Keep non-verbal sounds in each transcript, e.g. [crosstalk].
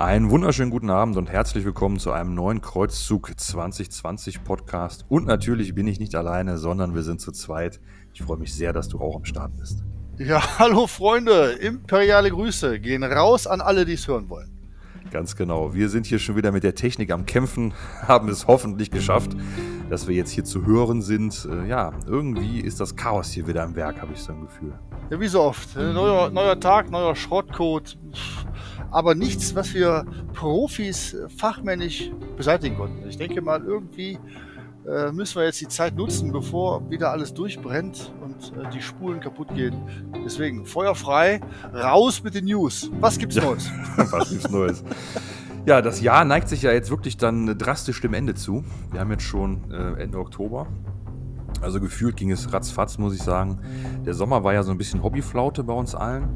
Einen wunderschönen guten Abend und herzlich willkommen zu einem neuen Kreuzzug 2020 Podcast. Und natürlich bin ich nicht alleine, sondern wir sind zu zweit. Ich freue mich sehr, dass du auch am Start bist. Ja, [laughs] hallo Freunde, imperiale Grüße gehen raus an alle, die es hören wollen. Ganz genau. Wir sind hier schon wieder mit der Technik am Kämpfen, [laughs] haben es hoffentlich geschafft, dass wir jetzt hier zu hören sind. Äh, ja, irgendwie ist das Chaos hier wieder am Werk, habe ich so ein Gefühl. Ja, wie so oft. Äh, neuer, neuer Tag, neuer Schrottcode aber nichts, was wir Profis äh, fachmännisch beseitigen konnten. Ich denke mal, irgendwie äh, müssen wir jetzt die Zeit nutzen, bevor wieder alles durchbrennt und äh, die Spulen kaputt gehen. Deswegen Feuer frei, raus mit den News. Was gibt's [laughs] Neues? Was gibt's Neues? Ja, das Jahr neigt sich ja jetzt wirklich dann drastisch dem Ende zu. Wir haben jetzt schon äh, Ende Oktober. Also gefühlt ging es ratzfatz, muss ich sagen. Der Sommer war ja so ein bisschen Hobbyflaute bei uns allen.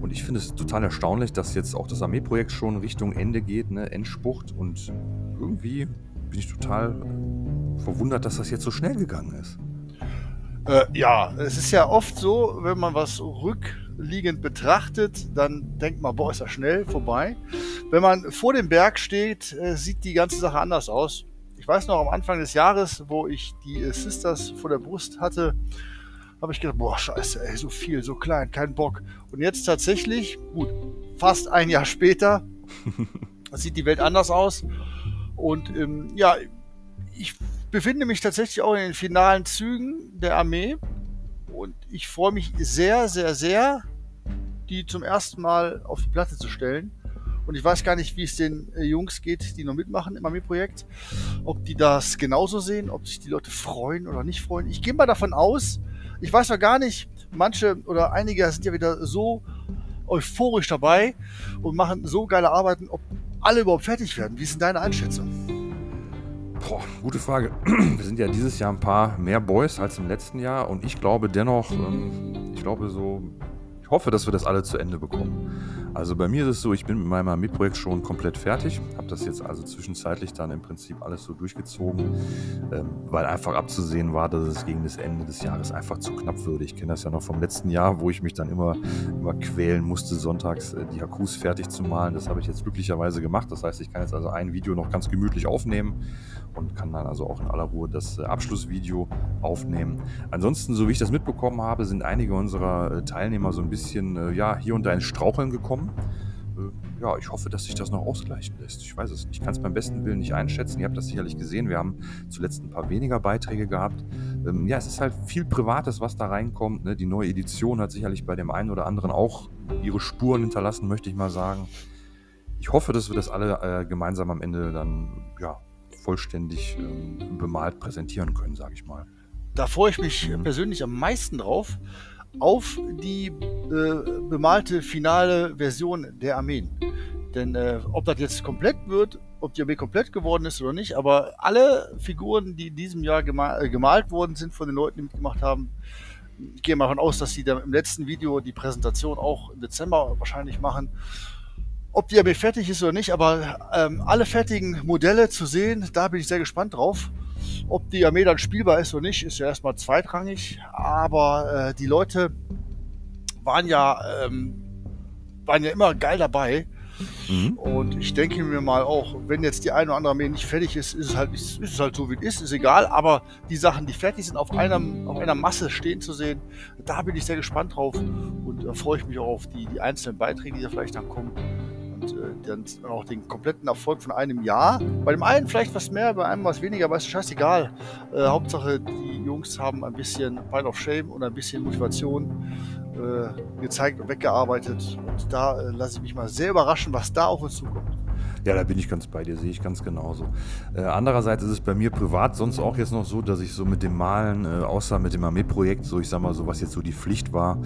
Und ich finde es total erstaunlich, dass jetzt auch das Armeeprojekt schon Richtung Ende geht, ne? Endspucht. Und irgendwie bin ich total verwundert, dass das jetzt so schnell gegangen ist. Äh, ja, es ist ja oft so, wenn man was rückliegend betrachtet, dann denkt man, boah, ist das schnell vorbei. Wenn man vor dem Berg steht, äh, sieht die ganze Sache anders aus. Ich weiß noch am Anfang des Jahres, wo ich die Sisters vor der Brust hatte, habe ich gedacht, boah, scheiße, ey, so viel, so klein, kein Bock. Und jetzt tatsächlich, gut, fast ein Jahr später, [laughs] sieht die Welt anders aus. Und ähm, ja, ich befinde mich tatsächlich auch in den finalen Zügen der Armee. Und ich freue mich sehr, sehr, sehr, die zum ersten Mal auf die Platte zu stellen. Und ich weiß gar nicht, wie es den äh, Jungs geht, die noch mitmachen im Armeeprojekt. Ob die das genauso sehen, ob sich die Leute freuen oder nicht freuen. Ich gehe mal davon aus, ich weiß noch gar nicht, manche oder einige sind ja wieder so euphorisch dabei und machen so geile Arbeiten, ob alle überhaupt fertig werden. Wie ist deine Einschätzung? Boah, gute Frage. [clears throat] Wir sind ja dieses Jahr ein paar mehr Boys als im letzten Jahr und ich glaube dennoch, ähm, ich glaube so, hoffe, dass wir das alle zu Ende bekommen. Also bei mir ist es so, ich bin mit meinem Armeeprojekt schon komplett fertig, habe das jetzt also zwischenzeitlich dann im Prinzip alles so durchgezogen, ähm, weil einfach abzusehen war, dass es gegen das Ende des Jahres einfach zu knapp würde. Ich kenne das ja noch vom letzten Jahr, wo ich mich dann immer, immer quälen musste, sonntags äh, die Akkus fertig zu malen. Das habe ich jetzt glücklicherweise gemacht. Das heißt, ich kann jetzt also ein Video noch ganz gemütlich aufnehmen und kann dann also auch in aller Ruhe das äh, Abschlussvideo aufnehmen. Ansonsten, so wie ich das mitbekommen habe, sind einige unserer äh, Teilnehmer so ein bisschen äh, ja, hier und da ins Straucheln gekommen bekommen. Äh, ja, ich hoffe, dass sich das noch ausgleichen lässt. Ich weiß es nicht. Ich kann es beim besten Willen nicht einschätzen. Ihr habt das sicherlich gesehen. Wir haben zuletzt ein paar weniger Beiträge gehabt. Ähm, ja, es ist halt viel Privates, was da reinkommt. Ne? Die neue Edition hat sicherlich bei dem einen oder anderen auch ihre Spuren hinterlassen, möchte ich mal sagen. Ich hoffe, dass wir das alle äh, gemeinsam am Ende dann ja, vollständig ähm, bemalt präsentieren können, sage ich mal. Da freue ich mich mhm. persönlich am meisten drauf auf die äh, bemalte finale Version der Armeen. Denn äh, ob das jetzt komplett wird, ob die Armee komplett geworden ist oder nicht, aber alle Figuren, die in diesem Jahr gemal, äh, gemalt worden sind von den Leuten, die mitgemacht haben, ich gehe mal davon aus, dass sie dann im letzten Video die Präsentation auch im Dezember wahrscheinlich machen. Ob die Armee fertig ist oder nicht, aber ähm, alle fertigen Modelle zu sehen, da bin ich sehr gespannt drauf. Ob die Armee dann spielbar ist oder nicht, ist ja erstmal zweitrangig. Aber äh, die Leute waren ja, ähm, waren ja immer geil dabei. Mhm. Und ich denke mir mal auch, wenn jetzt die eine oder andere Armee nicht fertig ist, ist es halt, ist, ist es halt so, wie es ist, ist egal. Aber die Sachen, die fertig sind, auf, einem, auf einer Masse stehen zu sehen, da bin ich sehr gespannt drauf. Und da freue ich mich auch auf die, die einzelnen Beiträge, die da vielleicht dann kommen und äh, dann auch den kompletten Erfolg von einem Jahr. Bei dem einen vielleicht was mehr, bei einem was weniger, aber ist scheißegal. Äh, Hauptsache, die Jungs haben ein bisschen Pile of Shame und ein bisschen Motivation äh, gezeigt und weggearbeitet. Und da äh, lasse ich mich mal sehr überraschen, was da auf uns zukommt. Ja, da bin ich ganz bei dir, sehe ich ganz genauso. Äh, andererseits ist es bei mir privat sonst auch jetzt noch so, dass ich so mit dem Malen, äh, außer mit dem Armeeprojekt, so ich sag mal so, was jetzt so die Pflicht war,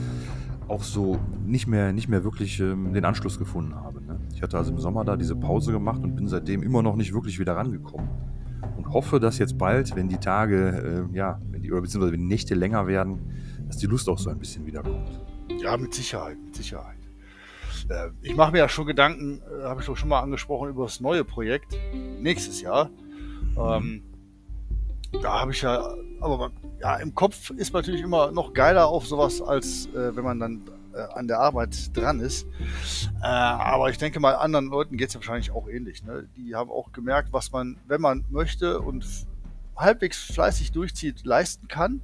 auch so nicht mehr, nicht mehr wirklich ähm, den Anschluss gefunden habe. Ich hatte also im Sommer da diese Pause gemacht und bin seitdem immer noch nicht wirklich wieder rangekommen. Und hoffe, dass jetzt bald, wenn die Tage, äh, ja, wenn die, oder beziehungsweise wenn die Nächte länger werden, dass die Lust auch so ein bisschen wiederkommt. Ja, mit Sicherheit, mit Sicherheit. Äh, ich mache mir ja schon Gedanken, äh, habe ich doch schon mal angesprochen, über das neue Projekt nächstes Jahr. Ähm, da habe ich ja, aber ja, im Kopf ist natürlich immer noch geiler auf sowas, als äh, wenn man dann an der Arbeit dran ist. Äh, aber ich denke mal, anderen Leuten geht es ja wahrscheinlich auch ähnlich. Ne? Die haben auch gemerkt, was man, wenn man möchte und halbwegs fleißig durchzieht, leisten kann.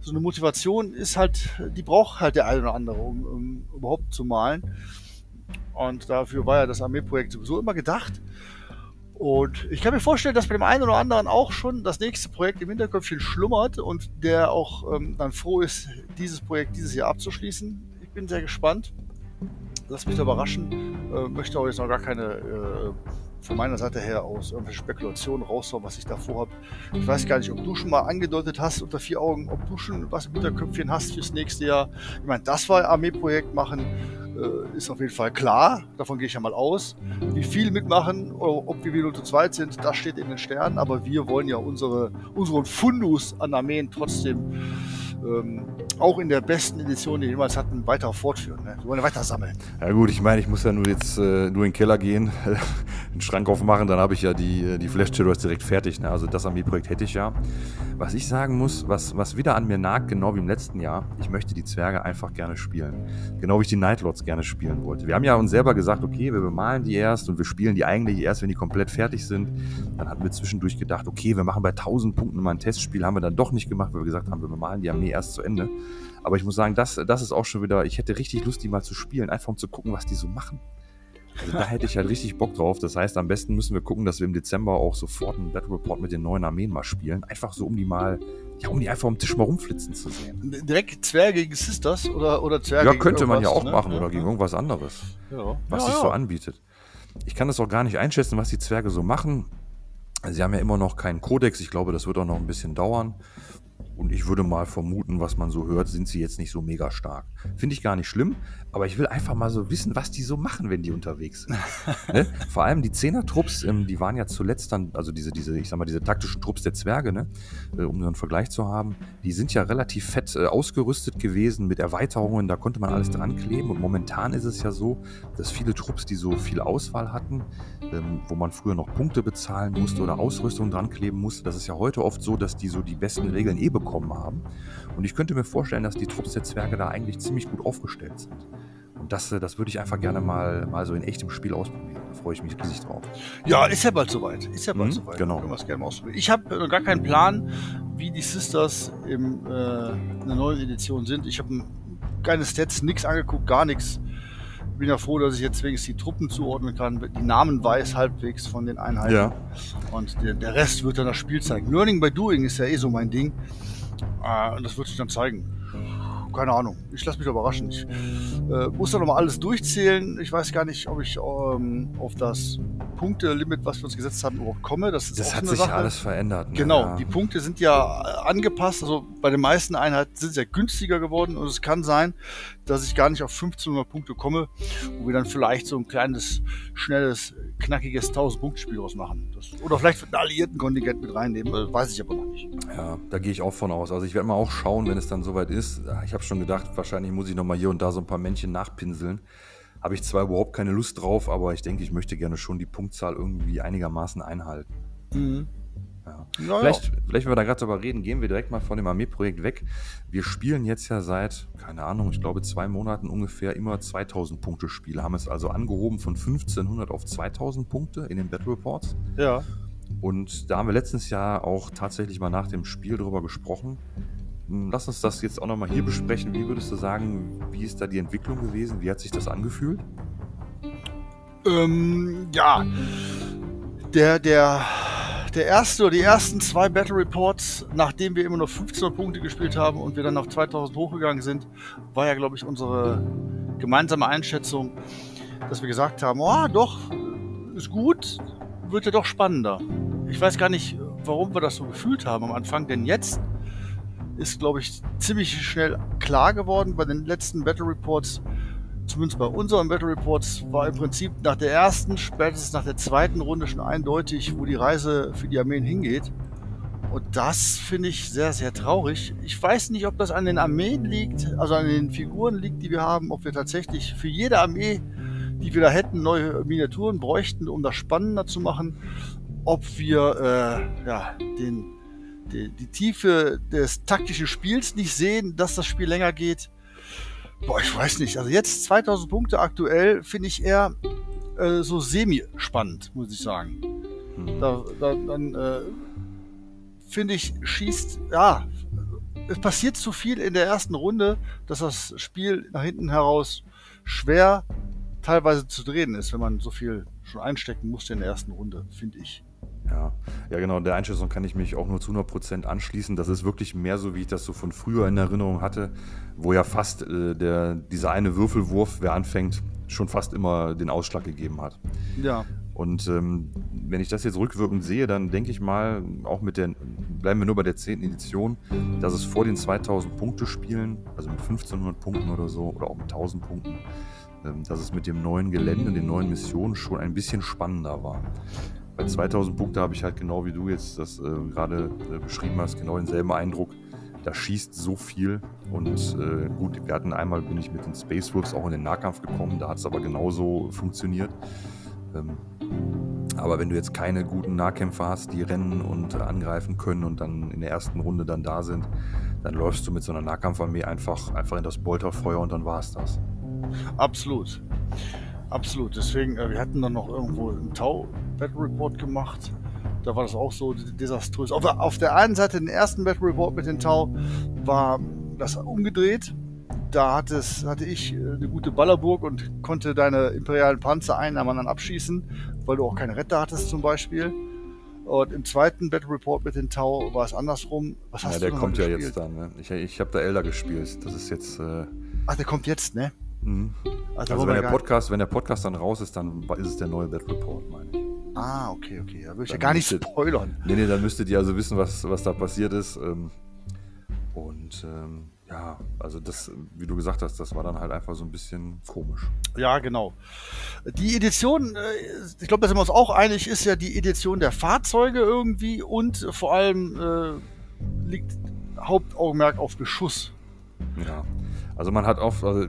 So eine Motivation ist halt, die braucht halt der eine oder andere, um, um überhaupt zu malen. Und dafür war ja das Armeeprojekt sowieso immer gedacht. Und ich kann mir vorstellen, dass bei dem einen oder anderen auch schon das nächste Projekt im Hinterköpfchen schlummert und der auch ähm, dann froh ist, dieses Projekt dieses Jahr abzuschließen. Bin sehr gespannt. Lass mich da überraschen. Äh, möchte auch jetzt noch gar keine äh, von meiner Seite her aus irgendwelche Spekulationen raushauen, was ich da vorhabe. Ich weiß gar nicht, ob du schon mal angedeutet hast unter vier Augen, ob du schon was im Hinterköpfchen hast fürs nächste Jahr. Ich meine, das war Armeeprojekt machen ist auf jeden Fall klar. Davon gehe ich ja mal aus. Wie viel mitmachen oder ob wir wieder zu zweit sind, das steht in den Sternen. Aber wir wollen ja unsere, unseren Fundus an Armeen trotzdem ähm, auch in der besten Edition, die wir jemals hatten, weiter fortführen. Ne? Wir wollen weiter sammeln. Ja gut, ich meine, ich muss ja nur jetzt äh, nur in den Keller gehen, [laughs] den Schrank aufmachen, dann habe ich ja die, äh, die Flash Terrors direkt fertig. Ne? Also das Armeeprojekt hätte ich ja. Was ich sagen muss, was, was wieder an mir nagt, genau wie im letzten Jahr, ich möchte die Zwerge einfach gerne spielen. Genau wie ich die Nightlords gerne spielen wollte. Wir haben ja uns selber gesagt, okay, wir bemalen die erst und wir spielen die eigentlich erst, wenn die komplett fertig sind. Dann hatten wir zwischendurch gedacht, okay, wir machen bei 1000 Punkten mal ein Testspiel. Haben wir dann doch nicht gemacht, weil wir gesagt haben, wir bemalen die Armee erst zu Ende. Aber ich muss sagen, das, das ist auch schon wieder, ich hätte richtig Lust, die mal zu spielen, einfach um zu gucken, was die so machen. Also da hätte ich halt richtig Bock drauf. Das heißt, am besten müssen wir gucken, dass wir im Dezember auch sofort einen Battle Report mit den neuen Armeen mal spielen. Einfach so, um die mal, ja, um die einfach am Tisch mal rumflitzen zu sehen. Direkt Zwerge gegen Sisters oder, oder Zwerge Ja, könnte man ja auch ne? machen ja, oder ja. gegen irgendwas anderes, ja. was sich so anbietet. Ich kann das auch gar nicht einschätzen, was die Zwerge so machen. Sie haben ja immer noch keinen Kodex. Ich glaube, das wird auch noch ein bisschen dauern. Und ich würde mal vermuten, was man so hört, sind sie jetzt nicht so mega stark. Finde ich gar nicht schlimm, aber ich will einfach mal so wissen, was die so machen, wenn die unterwegs sind. ne? [laughs] Vor allem die Zehner-Trupps, ähm, die waren ja zuletzt dann, also diese, diese, ich sag mal, diese taktischen Trupps der Zwerge, ne? Äh, um einen Vergleich zu haben, die sind ja relativ fett äh, ausgerüstet gewesen mit Erweiterungen, da konnte man alles dran kleben. Und momentan ist es ja so, dass viele Trupps, die so viel Auswahl hatten, ähm, wo man früher noch Punkte bezahlen musste oder Ausrüstung dran kleben musste, das ist ja heute oft so, dass die so die besten Regeln eh bekommen haben. Und ich könnte mir vorstellen, dass die Trupps der Zwerge da eigentlich ziemlich gut aufgestellt sind. Und das, äh, das würde ich einfach gerne mal, mal so in echtem Spiel ausprobieren. Da freue ich mich riesig drauf. Ja, ist ja bald soweit. Ist ja bald mhm, soweit. Genau. gerne mal Ich habe noch gar keinen Plan, wie die Sisters im, äh, in der neuen Edition sind. Ich habe keine Stats, nichts angeguckt, gar nichts. Bin ja froh, dass ich jetzt wenigstens die Truppen zuordnen kann, die Namen weiß halbwegs von den Einheiten. Ja. Und der, der Rest wird dann das Spiel zeigen. Learning by Doing ist ja eh so mein Ding. Äh, und das wird sich dann zeigen. Keine Ahnung. Ich lasse mich überraschen. Ich äh, muss da nochmal alles durchzählen. Ich weiß gar nicht, ob ich ähm, auf das Punktelimit, was wir uns gesetzt haben, überhaupt komme. Das, das hat sich Sache. alles verändert. Ne? Genau, ja. die Punkte sind ja angepasst. Also bei den meisten Einheiten sind sie ja günstiger geworden und es kann sein, dass ich gar nicht auf 1500 Punkte komme, wo wir dann vielleicht so ein kleines, schnelles, knackiges 1000-Punkte-Spiel ausmachen. Das, oder vielleicht einen alliierten Kontingent mit reinnehmen, das weiß ich aber noch nicht. Ja, da gehe ich auch von aus. Also ich werde mal auch schauen, wenn es dann soweit ist. Ich habe schon gedacht, wahrscheinlich muss ich nochmal hier und da so ein paar Männchen nachpinseln. Habe ich zwar überhaupt keine Lust drauf, aber ich denke, ich möchte gerne schon die Punktzahl irgendwie einigermaßen einhalten. Mhm. Ja. Ja, vielleicht, ja. vielleicht, wenn wir da gerade drüber reden, gehen wir direkt mal von dem Armeeprojekt weg. Wir spielen jetzt ja seit, keine Ahnung, ich glaube zwei Monaten ungefähr immer 2000 Punkte Spiele. Haben es also angehoben von 1500 auf 2000 Punkte in den Battle Reports. Ja. Und da haben wir letztens Jahr auch tatsächlich mal nach dem Spiel drüber gesprochen. Hm, lass uns das jetzt auch nochmal hier besprechen. Wie würdest du sagen, wie ist da die Entwicklung gewesen? Wie hat sich das angefühlt? Ähm, ja, der, der, der erste oder die ersten zwei Battle Reports, nachdem wir immer noch 1500 Punkte gespielt haben und wir dann auf 2000 hochgegangen sind, war ja, glaube ich, unsere gemeinsame Einschätzung, dass wir gesagt haben, oh, doch, ist gut, wird ja doch spannender. Ich weiß gar nicht, warum wir das so gefühlt haben am Anfang, denn jetzt ist, glaube ich, ziemlich schnell klar geworden bei den letzten Battle Reports. Zumindest bei unseren Battle Reports war im Prinzip nach der ersten, spätestens nach der zweiten Runde schon eindeutig, wo die Reise für die Armeen hingeht. Und das finde ich sehr, sehr traurig. Ich weiß nicht, ob das an den Armeen liegt, also an den Figuren liegt, die wir haben, ob wir tatsächlich für jede Armee, die wir da hätten, neue Miniaturen bräuchten, um das spannender zu machen. Ob wir äh, ja, den die, die Tiefe des taktischen Spiels nicht sehen, dass das Spiel länger geht. Boah, ich weiß nicht. Also jetzt 2000 Punkte aktuell finde ich eher äh, so semi-spannend, muss ich sagen. Hm. Da, da, dann äh, finde ich, schießt, ja, es passiert zu viel in der ersten Runde, dass das Spiel nach hinten heraus schwer teilweise zu drehen ist, wenn man so viel schon einstecken musste in der ersten Runde, finde ich. Ja, ja genau, der Einschätzung kann ich mich auch nur zu 100% anschließen. Das ist wirklich mehr so, wie ich das so von früher in Erinnerung hatte, wo ja fast äh, der, dieser eine Würfelwurf, wer anfängt, schon fast immer den Ausschlag gegeben hat. Ja. Und ähm, wenn ich das jetzt rückwirkend sehe, dann denke ich mal, auch mit der, bleiben wir nur bei der 10. Edition, dass es vor den 2000 Punkte Spielen, also mit 1500 Punkten oder so, oder auch mit 1000 Punkten, ähm, dass es mit dem neuen Gelände, den neuen Missionen schon ein bisschen spannender war. Bei 2000 Punkte habe ich halt genau wie du jetzt das äh, gerade äh, beschrieben hast, genau denselben Eindruck. Da schießt so viel und äh, gut, wir hatten einmal, bin ich mit den Space Wolves auch in den Nahkampf gekommen, da hat es aber genauso funktioniert. Ähm, aber wenn du jetzt keine guten Nahkämpfer hast, die rennen und angreifen können und dann in der ersten Runde dann da sind, dann läufst du mit so einer Nahkampfarmee einfach, einfach in das Bolterfeuer und dann war es das. Absolut. Absolut. Deswegen, äh, wir hatten dann noch irgendwo einen Tau Battle Report gemacht. Da war das auch so desaströs. Auf, auf der einen Seite, den ersten Battle Report mit den Tau, war das umgedreht. Da hat es, hatte ich äh, eine gute Ballerburg und konnte deine imperialen Panzer einen am anderen abschießen, weil du auch keine Retter hattest zum Beispiel. Und im zweiten Battle Report mit den Tau war es andersrum. Was hast ja, der du kommt ja jetzt dann. Ne? Ich, ich habe da Elder gespielt. Das ist jetzt. Äh... Ach, der kommt jetzt, ne? Mhm. Also, also wenn, der Podcast, wenn der Podcast dann raus ist, dann ist es der neue Battle Report, meine ich. Ah, okay, okay. Da würde ich ja gar nicht spoilern. Nee, nee, dann müsstet ihr also wissen, was, was da passiert ist. Ähm, und ähm, ja, also das, wie du gesagt hast, das war dann halt einfach so ein bisschen komisch. Ja, genau. Die Edition, äh, ich glaube, da sind wir uns auch einig, ist ja die Edition der Fahrzeuge irgendwie und vor allem äh, liegt Hauptaugenmerk auf Beschuss. Ja, also man hat oft, also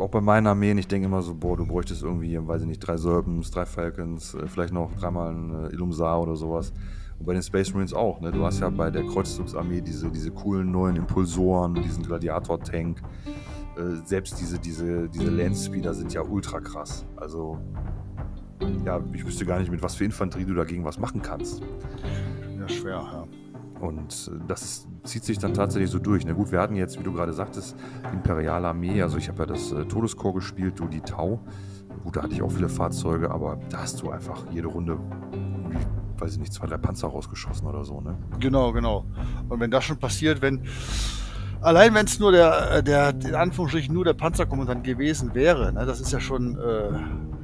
auch bei meinen Armeen, ich denke immer so, boah, du bräuchtest irgendwie, weiß ich nicht, drei Serpents, drei Falcons, äh, vielleicht noch dreimal ein äh, Ilumsar oder sowas. Und bei den Space Marines auch, ne? Du hast ja bei der Kreuzzugsarmee diese, diese coolen neuen Impulsoren, diesen Gladiator-Tank. Äh, selbst diese, diese, diese Landspeeder sind ja ultra krass. Also, ja, ich wüsste gar nicht, mit was für Infanterie du dagegen was machen kannst. Ja, schwer, ja. Und äh, das zieht sich dann tatsächlich so durch. Na gut, wir hatten jetzt, wie du gerade sagtest, Imperiale Armee. Also ich habe ja das äh, Todeskorps gespielt, du die Tau. Gut, da hatte ich auch viele Fahrzeuge, aber da hast du einfach jede Runde, weiß ich nicht, zwei, drei Panzer rausgeschossen oder so, ne? Genau, genau. Und wenn das schon passiert, wenn allein wenn es nur der, äh, der, in Anführungsstrichen nur der Panzerkommandant gewesen wäre, ne, das ist ja schon, äh,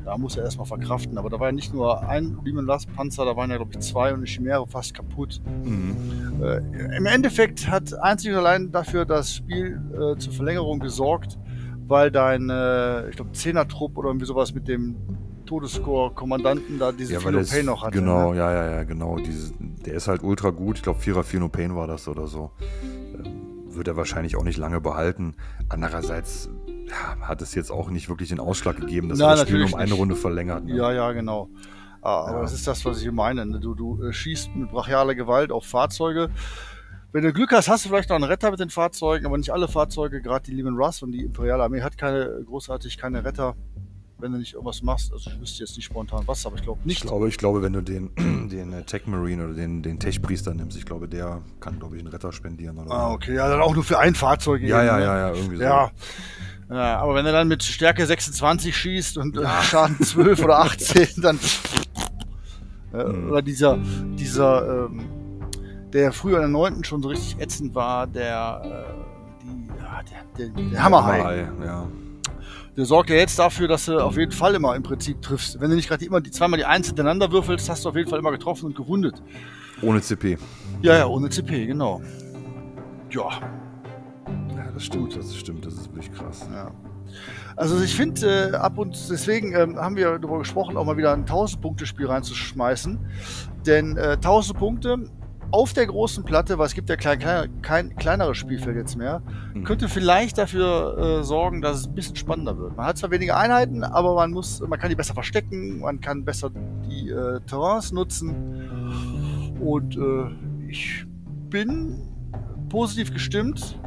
da muss er erstmal verkraften. Aber da war ja nicht nur ein Lehman Last Panzer, da waren ja, glaube ich, zwei und eine Chimäre fast kaputt. Mhm. Äh, Im Endeffekt hat einzig und allein dafür das Spiel äh, zur Verlängerung gesorgt, weil dein, äh, ich glaube, Zehner-Trupp oder irgendwie sowas mit dem Todescore-Kommandanten da diese ja, Philopane noch hatte. Genau, ne? ja, ja, ja, genau. Diese, der ist halt ultra gut. Ich glaube, Vierer Philopane war das oder so. Ähm, wird er wahrscheinlich auch nicht lange behalten. Andererseits ja, hat es jetzt auch nicht wirklich den Ausschlag gegeben, dass Na, er das Spiel um eine nicht. Runde verlängert. Ne? Ja, ja, genau. Ah, aber ja. das ist das, was ich meine. Ne? Du, du äh, schießt mit brachialer Gewalt auf Fahrzeuge. Wenn du Glück hast, hast du vielleicht noch einen Retter mit den Fahrzeugen, aber nicht alle Fahrzeuge, gerade die Lehman Russ und die Imperiale Armee hat keine großartig keine Retter wenn du nicht irgendwas machst. Also ich wüsste jetzt nicht spontan was, aber ich glaube nicht. Ich glaube, ich glaube, wenn du den, [clears throat] den äh, Tech Marine oder den, den Tech-Priester nimmst, ich glaube, der kann, glaube ich, einen Retter spendieren. Oder ah, okay. Ja, dann auch nur für ein Fahrzeug. Ja, eben, ja, ne? ja, ja, irgendwie so. Ja. Ja. aber wenn er dann mit Stärke 26 schießt und äh, ja. [laughs] Schaden 12 oder 18, [laughs] dann. Äh, hm. Oder dieser, dieser, ähm, der früher in der 9. schon so richtig ätzend war, der, äh, die, ja, der, der, der Hammerhai. Hammerhai ja der sorgt ja jetzt dafür, dass du auf jeden Fall immer im Prinzip triffst. Wenn du nicht gerade immer die, zweimal die Eins hintereinander würfelst, hast du auf jeden Fall immer getroffen und gewundet. Ohne CP. Ja, ja, ohne CP, genau. Ja. Das stimmt, das stimmt, das ist wirklich krass. Ja. Also ich finde, äh, ab und deswegen ähm, haben wir darüber gesprochen, auch mal wieder ein 1000-Punkte-Spiel reinzuschmeißen. Denn äh, 1000 Punkte auf der großen Platte, weil es gibt ja klein, klein, kein kleineres Spielfeld jetzt mehr, mhm. könnte vielleicht dafür äh, sorgen, dass es ein bisschen spannender wird. Man hat zwar weniger Einheiten, aber man muss, man kann die besser verstecken, man kann besser die äh, Terrains nutzen. Und äh, ich bin positiv gestimmt,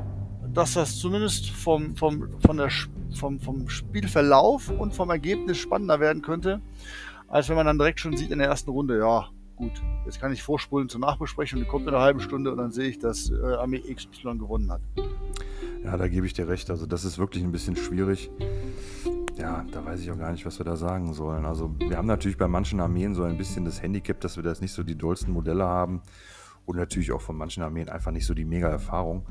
dass das zumindest vom, vom, von der vom, vom Spielverlauf und vom Ergebnis spannender werden könnte, als wenn man dann direkt schon sieht in der ersten Runde, ja, gut, jetzt kann ich vorspulen zur Nachbesprechung, die kommt in einer halben Stunde und dann sehe ich, dass äh, Armee XY gewonnen hat. Ja, da gebe ich dir recht. Also das ist wirklich ein bisschen schwierig. Ja, da weiß ich auch gar nicht, was wir da sagen sollen. Also wir haben natürlich bei manchen Armeen so ein bisschen das Handicap, dass wir das nicht so die dollsten Modelle haben und natürlich auch von manchen Armeen einfach nicht so die Mega-Erfahrung.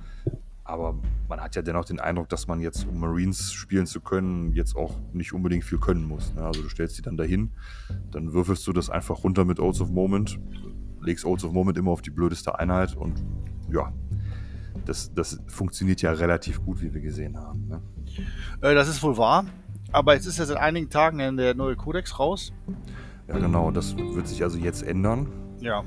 Aber man hat ja dennoch den Eindruck, dass man jetzt, um Marines spielen zu können, jetzt auch nicht unbedingt viel können muss. Ne? Also du stellst sie dann dahin, dann würfelst du das einfach runter mit Oaths of Moment, legst Oaths of Moment immer auf die blödeste Einheit und ja, das, das funktioniert ja relativ gut, wie wir gesehen haben. Ne? Äh, das ist wohl wahr. Aber jetzt ist ja seit einigen Tagen der neue Kodex raus. Ja, genau. Das wird sich also jetzt ändern. Ja.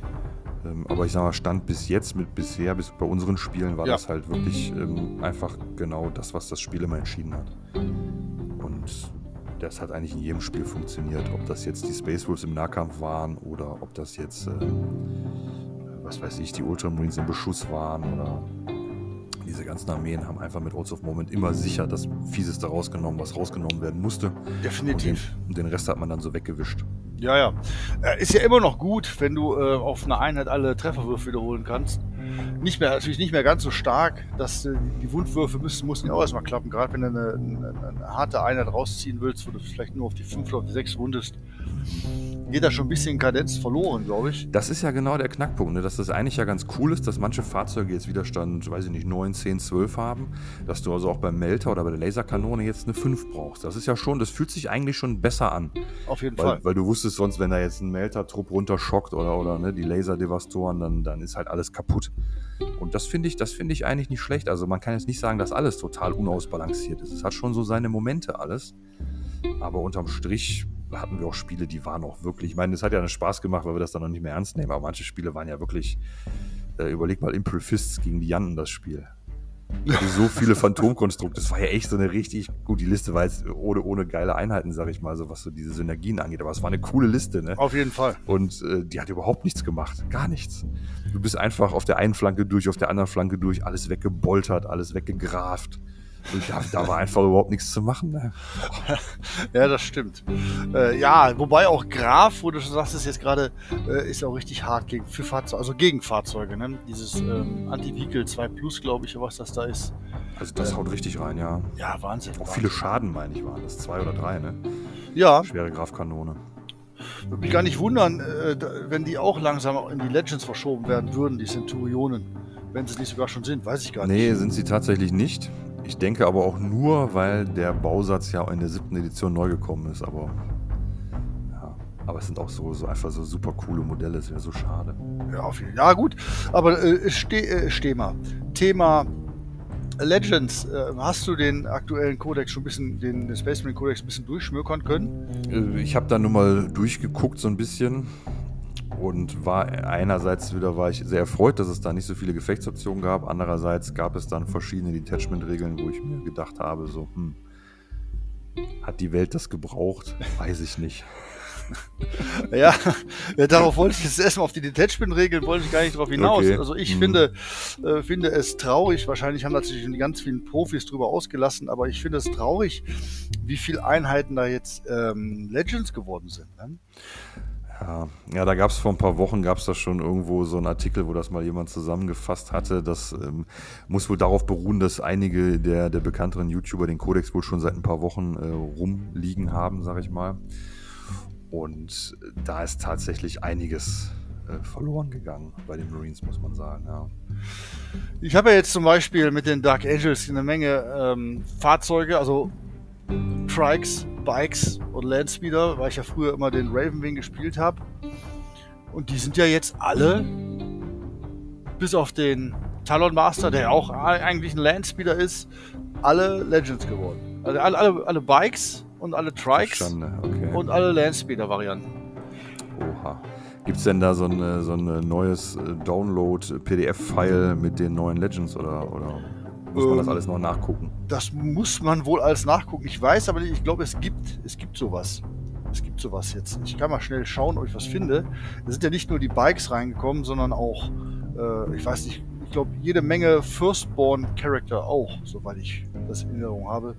Ähm, aber ich sag mal, Stand bis jetzt, mit bisher, bis bei unseren Spielen, war ja. das halt wirklich ähm, einfach genau das, was das Spiel immer entschieden hat. Und das hat eigentlich in jedem Spiel funktioniert. Ob das jetzt die Space Wolves im Nahkampf waren oder ob das jetzt, äh, was weiß ich, die Ultramarines im Beschuss waren oder diese ganzen Armeen haben einfach mit Oaths of Moment immer sicher das Fieseste rausgenommen, was rausgenommen werden musste. Definitiv. Und den, den Rest hat man dann so weggewischt. Ja, ja. Äh, ist ja immer noch gut, wenn du äh, auf einer Einheit alle Trefferwürfe wiederholen kannst. Nicht mehr, natürlich nicht mehr ganz so stark, dass äh, die Wundwürfe müssen, müssen ja auch erstmal klappen. Gerade wenn du eine, eine, eine, harte Einheit rausziehen willst, wo du vielleicht nur auf die 5 oder auf die 6 wundest, geht da schon ein bisschen Kadenz verloren, glaube ich. Das ist ja genau der Knackpunkt, ne? dass das eigentlich ja ganz cool ist, dass manche Fahrzeuge jetzt Widerstand, weiß ich nicht, 9, 10, 12 haben, dass du also auch beim Melter oder bei der Laserkanone jetzt eine 5 brauchst. Das ist ja schon, das fühlt sich eigentlich schon besser an. Auf jeden weil, Fall. Weil du wusstest sonst, wenn da jetzt ein Melter-Trupp runterschockt oder, oder ne, die Laserdevastoren, dann, dann ist halt alles kaputt. Und das finde ich, das finde ich eigentlich nicht schlecht. Also man kann jetzt nicht sagen, dass alles total unausbalanciert ist. Es hat schon so seine Momente alles. Aber unterm Strich hatten wir auch Spiele, die waren auch wirklich, ich meine, es hat ja einen Spaß gemacht, weil wir das dann noch nicht mehr ernst nehmen, aber manche Spiele waren ja wirklich, äh, überleg mal Imperial Fists gegen die Jannen das Spiel. [laughs] so viele Phantomkonstrukte. Das war ja echt so eine richtig, gut, die Liste war jetzt ohne, ohne geile Einheiten, sag ich mal, so was so diese Synergien angeht. Aber es war eine coole Liste, ne? Auf jeden Fall. Und äh, die hat überhaupt nichts gemacht. Gar nichts. Du bist einfach auf der einen Flanke durch, auf der anderen Flanke durch, alles weggeboltert, alles weggegraft. Da, da, war einfach überhaupt nichts zu machen. Ne? [laughs] ja, das stimmt. Äh, ja, wobei auch Graf, wo du schon sagst, ist jetzt gerade, äh, ist auch richtig hart gegen, für Fahrzeuge, also gegen Fahrzeuge. Ne? Dieses ähm, Anti-Vehicle 2 Plus, glaube ich, was das da ist. Also das äh, haut richtig rein, ja. Ja, Wahnsinn. Auch Wahnsinn. viele Schaden, meine ich, waren das. Zwei oder drei, ne? Ja. Schwere Grafkanone. Würde mich gar nicht wundern, äh, wenn die auch langsam in die Legends verschoben werden würden, die Centurionen. Wenn sie nicht sogar schon sind, weiß ich gar nicht. Nee, sind sie tatsächlich nicht. Ich denke aber auch nur, weil der Bausatz ja in der siebten Edition neu gekommen ist, aber. Ja, aber es sind auch so, so einfach so super coole Modelle, es wäre so schade. Ja, auf jeden Fall. Ja, gut. Aber äh, ste äh, Thema. Thema Legends, äh, hast du den aktuellen Codex schon ein bisschen, den, den Space Marine Codex ein bisschen durchschmökern können? Äh, ich habe da nur mal durchgeguckt so ein bisschen und war einerseits wieder war ich sehr erfreut, dass es da nicht so viele Gefechtsoptionen gab. Andererseits gab es dann verschiedene Detachment-Regeln, wo ich mir gedacht habe, so, hm, hat die Welt das gebraucht? Weiß ich nicht. [laughs] ja, ja, darauf wollte ich jetzt erstmal auf die Detachment-Regeln, wollte ich gar nicht drauf hinaus. Okay. Also ich mhm. finde, äh, finde es traurig, wahrscheinlich haben natürlich ganz viele Profis drüber ausgelassen, aber ich finde es traurig, wie viele Einheiten da jetzt ähm, Legends geworden sind. Ne? Ja, ja da gab es vor ein paar Wochen, gab es da schon irgendwo so einen Artikel, wo das mal jemand zusammengefasst hatte. Das ähm, muss wohl darauf beruhen, dass einige der, der bekannteren YouTuber den Codex wohl schon seit ein paar Wochen äh, rumliegen haben, sag ich mal. Und da ist tatsächlich einiges äh, verloren gegangen bei den Marines, muss man sagen. Ja. Ich habe ja jetzt zum Beispiel mit den Dark Angels eine Menge ähm, Fahrzeuge, also Trikes, Bikes und Landspeeder, weil ich ja früher immer den Ravenwing gespielt habe. Und die sind ja jetzt alle, bis auf den Talon Master, der auch eigentlich ein Landspeeder ist, alle Legends geworden. Also alle, alle, alle Bikes und alle Trikes okay. und alle Landspeeder-Varianten. Oha. Gibt es denn da so ein so ein neues äh, Download-PDF-File mit den neuen Legends oder, oder muss man das ähm, alles noch nachgucken? Das muss man wohl alles nachgucken. Ich weiß aber ich glaube, es gibt, es gibt sowas. Es gibt sowas jetzt. Ich kann mal schnell schauen, ob ich was finde. Da sind ja nicht nur die Bikes reingekommen, sondern auch, äh, ich weiß nicht, ich glaube, jede Menge Firstborn-Charakter auch, soweit ich das in Erinnerung habe.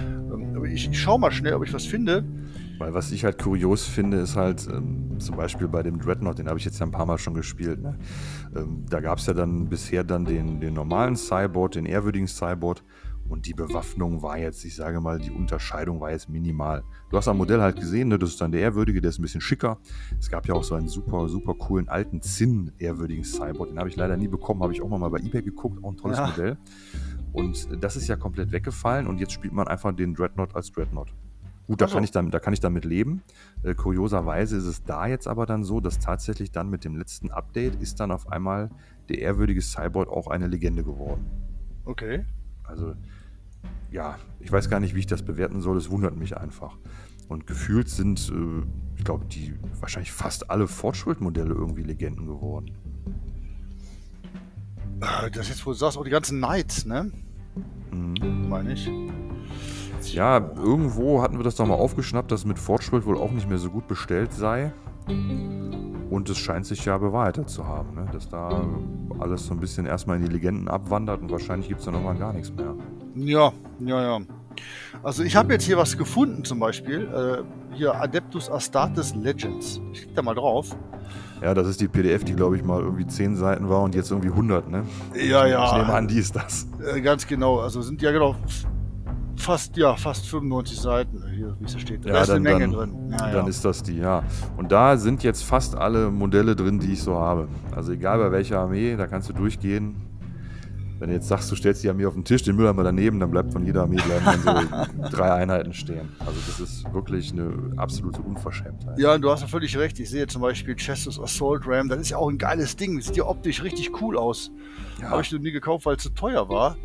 Ähm, aber ich, ich schaue mal schnell, ob ich was finde. Weil was ich halt kurios finde, ist halt ähm, zum Beispiel bei dem Dreadnought, den habe ich jetzt ja ein paar Mal schon gespielt. Ne? Ähm, da gab es ja dann bisher dann den, den normalen Cyborg, den ehrwürdigen Cyborg und die Bewaffnung war jetzt, ich sage mal, die Unterscheidung war jetzt minimal. Du hast am Modell halt gesehen, ne, das ist dann der ehrwürdige, der ist ein bisschen schicker. Es gab ja auch so einen super, super coolen alten Zinn ehrwürdigen Cyborg, den habe ich leider nie bekommen, habe ich auch mal bei eBay geguckt, auch ein tolles ja. Modell. Und das ist ja komplett weggefallen und jetzt spielt man einfach den Dreadnought als Dreadnought. Gut, da, also. kann ich damit, da kann ich damit leben. Äh, kurioserweise ist es da jetzt aber dann so, dass tatsächlich dann mit dem letzten Update ist dann auf einmal der ehrwürdige Cyborg auch eine Legende geworden. Okay. Also, ja, ich weiß gar nicht, wie ich das bewerten soll. Es wundert mich einfach. Und gefühlt sind, äh, ich glaube, die wahrscheinlich fast alle Fortschrittmodelle irgendwie Legenden geworden. Äh, das jetzt, wo du sagst, auch die ganzen Knights, ne? Mhm. Meine ich. Ja, irgendwo hatten wir das doch mal aufgeschnappt, dass mit Fortschritt wohl auch nicht mehr so gut bestellt sei. Und es scheint sich ja bewahrheitet zu haben, ne? dass da alles so ein bisschen erstmal in die Legenden abwandert und wahrscheinlich gibt es dann irgendwann gar nichts mehr. Ja, ja, ja. Also ich habe jetzt hier was gefunden zum Beispiel. Äh, hier Adeptus Astartes Legends. Ich klicke da mal drauf. Ja, das ist die PDF, die glaube ich mal irgendwie 10 Seiten war und jetzt irgendwie 100, ne? Ja, ja. Ich nehme an, die ist das. Äh, ganz genau. Also sind ja genau fast, ja, fast 95 Seiten, hier, wie es steht. Ja, da ist dann, eine Menge dann, drin. Ja, dann ja. ist das die, ja. Und da sind jetzt fast alle Modelle drin, die ich so habe. Also egal bei welcher Armee, da kannst du durchgehen. Wenn du jetzt sagst, du stellst die Armee auf den Tisch, den Mülleimer daneben, dann bleibt von jeder Armee bleiben dann so [laughs] drei Einheiten stehen. Also das ist wirklich eine absolute Unverschämtheit. Ja, du hast ja völlig recht. Ich sehe zum Beispiel Chestus Assault Ram, das ist ja auch ein geiles Ding. Das sieht ja optisch richtig cool aus. Ja. Habe ich noch nie gekauft, weil es zu teuer war